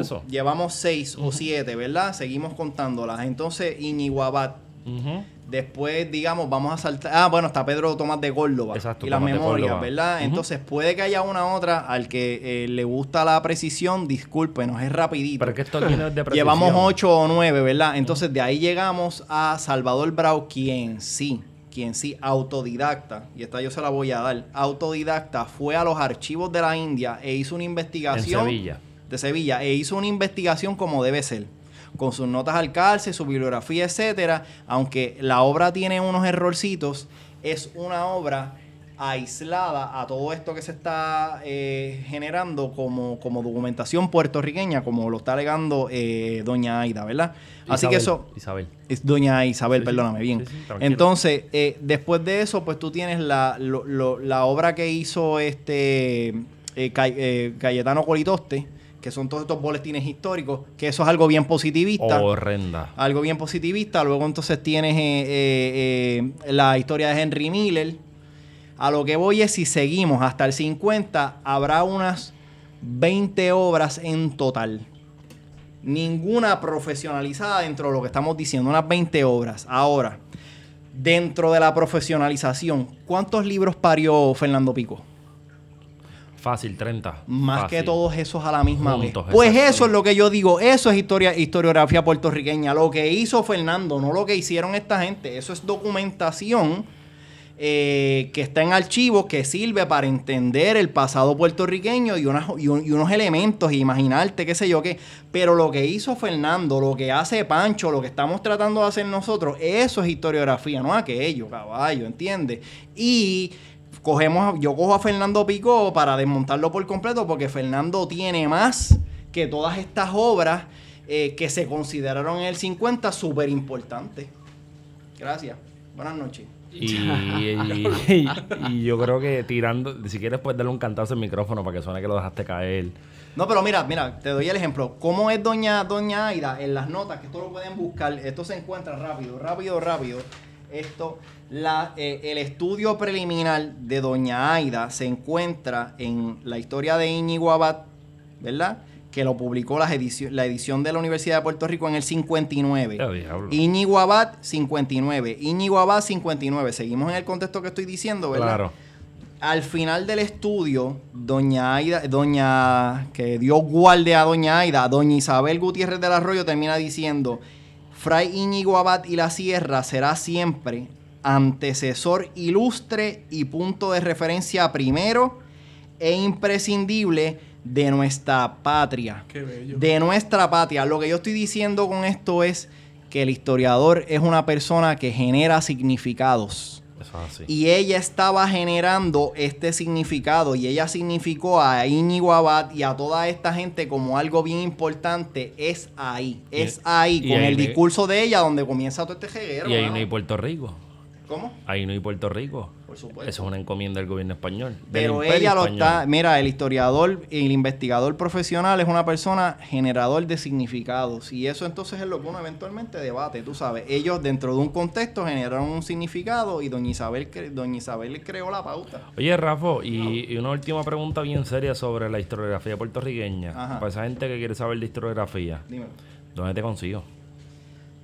eso. Llevamos seis o siete, ¿verdad? Seguimos contándolas. Entonces, Iñiguabat. Después, digamos, vamos a saltar. Ah, bueno, está Pedro Tomás de Córdoba. Exacto, y las Tomás memorias. ¿verdad? Entonces, puede que haya una otra al que eh, le gusta la precisión. Discúlpenos, es rapidito. Pero que esto es de precisión. Llevamos ocho o nueve, ¿verdad? Entonces, de ahí llegamos a Salvador Brau, quien sí, quien sí, autodidacta, y esta yo se la voy a dar, autodidacta, fue a los archivos de la India e hizo una En investigación Sevilla. de Sevilla e hizo una investigación como debe ser, con sus notas al calce, su bibliografía, etcétera. Aunque la obra tiene unos errorcitos, es una obra aislada a todo esto que se está eh, generando como, como documentación puertorriqueña, como lo está alegando eh, doña Aida, ¿verdad? Así que eso... Isabel. Es doña Isabel, Sí, sí. perdóname, bien. Sí. Entonces, eh, después de eso, pues tú tienes la, lo- lo- la obra que hizo este eh, Cay- eh, Cayetano Colitoste, que son todos estos boletines históricos, que eso es algo bien positivista. Horrenda. Algo bien positivista. Luego entonces tienes eh, eh, eh, la historia de Henry Miller. A lo que voy es, si seguimos hasta el 50, habrá unas 20 obras en total. Ninguna profesionalizada dentro de lo que estamos diciendo, unas 20 obras. Ahora, dentro de la profesionalización, ¿cuántos libros parió Fernando Pico? Fácil, 30. Más Fácil. que todos esos a la misma Juntos, vez. Pues eso es lo que yo digo. Eso es historia, historiografía puertorriqueña. Lo que hizo Fernando, no lo que hicieron esta gente. Eso es documentación eh, que está en archivos que sirve para entender el pasado puertorriqueño y, unas- y un- y unos elementos y imaginarte, qué sé yo qué. Pero lo que hizo Fernando, lo que hace Pancho, lo que estamos tratando de hacer nosotros, eso es historiografía, no aquello, caballo, ¿entiendes? Y cogemos, yo cojo a Fernando Picó para desmontarlo por completo porque Fernando tiene más que todas estas obras eh, que se consideraron en el 50 súper importantes. Gracias. Buenas noches. Y, y- y- y yo creo que tirando, si quieres puedes darle un cantazo al micrófono para que suene que lo dejaste caer. No, pero mira, mira, te doy el ejemplo. ¿Cómo es doña, doña Aida en las notas? Que esto lo pueden buscar. Esto se encuentra rápido, rápido, rápido. Esto, la, eh, el estudio preliminar de doña Aida se encuentra en la historia de Íñigo Abad, ¿verdad? Que lo publicó la edición de la Universidad de Puerto Rico en el 59. Ya, diablo. Íñigo Abad, 59. Íñigo Abad, 59. Seguimos en el contexto que estoy diciendo, ¿verdad? Claro. Al final del estudio, doña Aida, doña que dio guardia a doña Aida, doña Isabel Gutiérrez del Arroyo termina diciendo, Fray Íñigo Abad y la Sierra será siempre antecesor ilustre y punto de referencia primero e imprescindible de nuestra patria. Qué bello. De nuestra patria. Lo que yo estoy diciendo con esto es que el historiador es una persona que genera significados. Eso es así. Y ella estaba generando este significado y ella significó a Íñigo Abad y a toda esta gente como algo bien importante. Es ahí, Y- es ahí, y con ahí el discurso de ella donde comienza todo este jeguero. y ahí no hay Puerto Rico. ¿Cómo? Ahí no hay Puerto Rico. Por supuesto. Eso es una encomienda del gobierno español. del Pero ella lo español. está, mira, el historiador y el investigador profesional es una persona generador de significados y eso entonces es lo que uno eventualmente debate, tú sabes. Ellos dentro de un contexto generaron un significado y doña Isabel, cre- doña Isabel creó la pauta. Oye, Rafa, y, y una última pregunta bien seria sobre la historiografía puertorriqueña. Ajá. Para esa gente que quiere saber de historiografía, Dime. ¿dónde te consigo?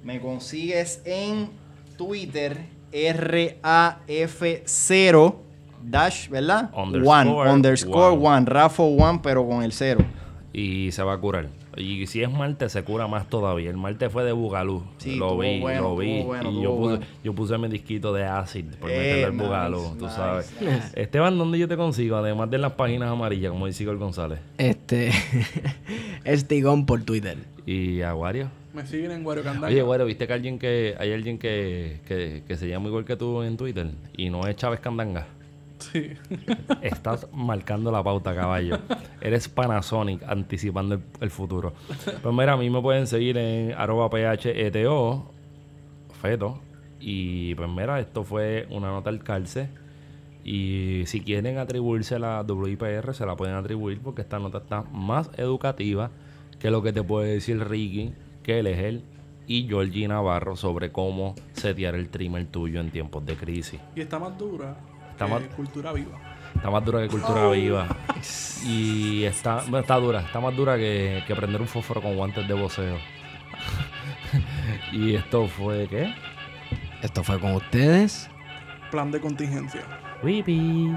Me consigues en Twitter RAF0 dash, ¿verdad? Underscore, one, underscore one. one, Rafo one, pero con el cero. Y se va a curar. Y si es martes, se cura más todavía. El martes fue de Bugalú. Sí, lo vi, bueno, lo vi. bueno, y yo puse, bueno. yo puse mi disquito de acid por Eh, meterle el nice, Bugalú, tú nice, sabes. nice. Esteban, ¿dónde yo te consigo? Además de las páginas amarillas, como dice Igor González. Este. Estigón por Twitter. Y Aguario. Me siguen en Guario Candanga. Oye, güero, ¿viste que alguien que hay alguien que, que, que se llama igual que tú en Twitter y no es Chávez Candanga? Sí. Estás marcando la pauta, caballo. Eres Panasonic anticipando el, el futuro. Pues mira, a mí me pueden seguir en arroba pheto, feto. Y pues mira, esto fue una nota al calce. Y si quieren atribuirse la WIPR, se la pueden atribuir porque esta nota está más educativa que lo que te puede decir Ricky, que él es él, y Georgie Navarro sobre cómo setear el trimmer tuyo en tiempos de crisis. Y está más dura Está que más- cultura viva. Está más dura que cultura viva. Y está, bueno, está dura, está más dura que, que prender un fósforo con guantes de voceo. y esto fue, ¿qué? Esto fue con ustedes. Plan de contingencia. Wipi.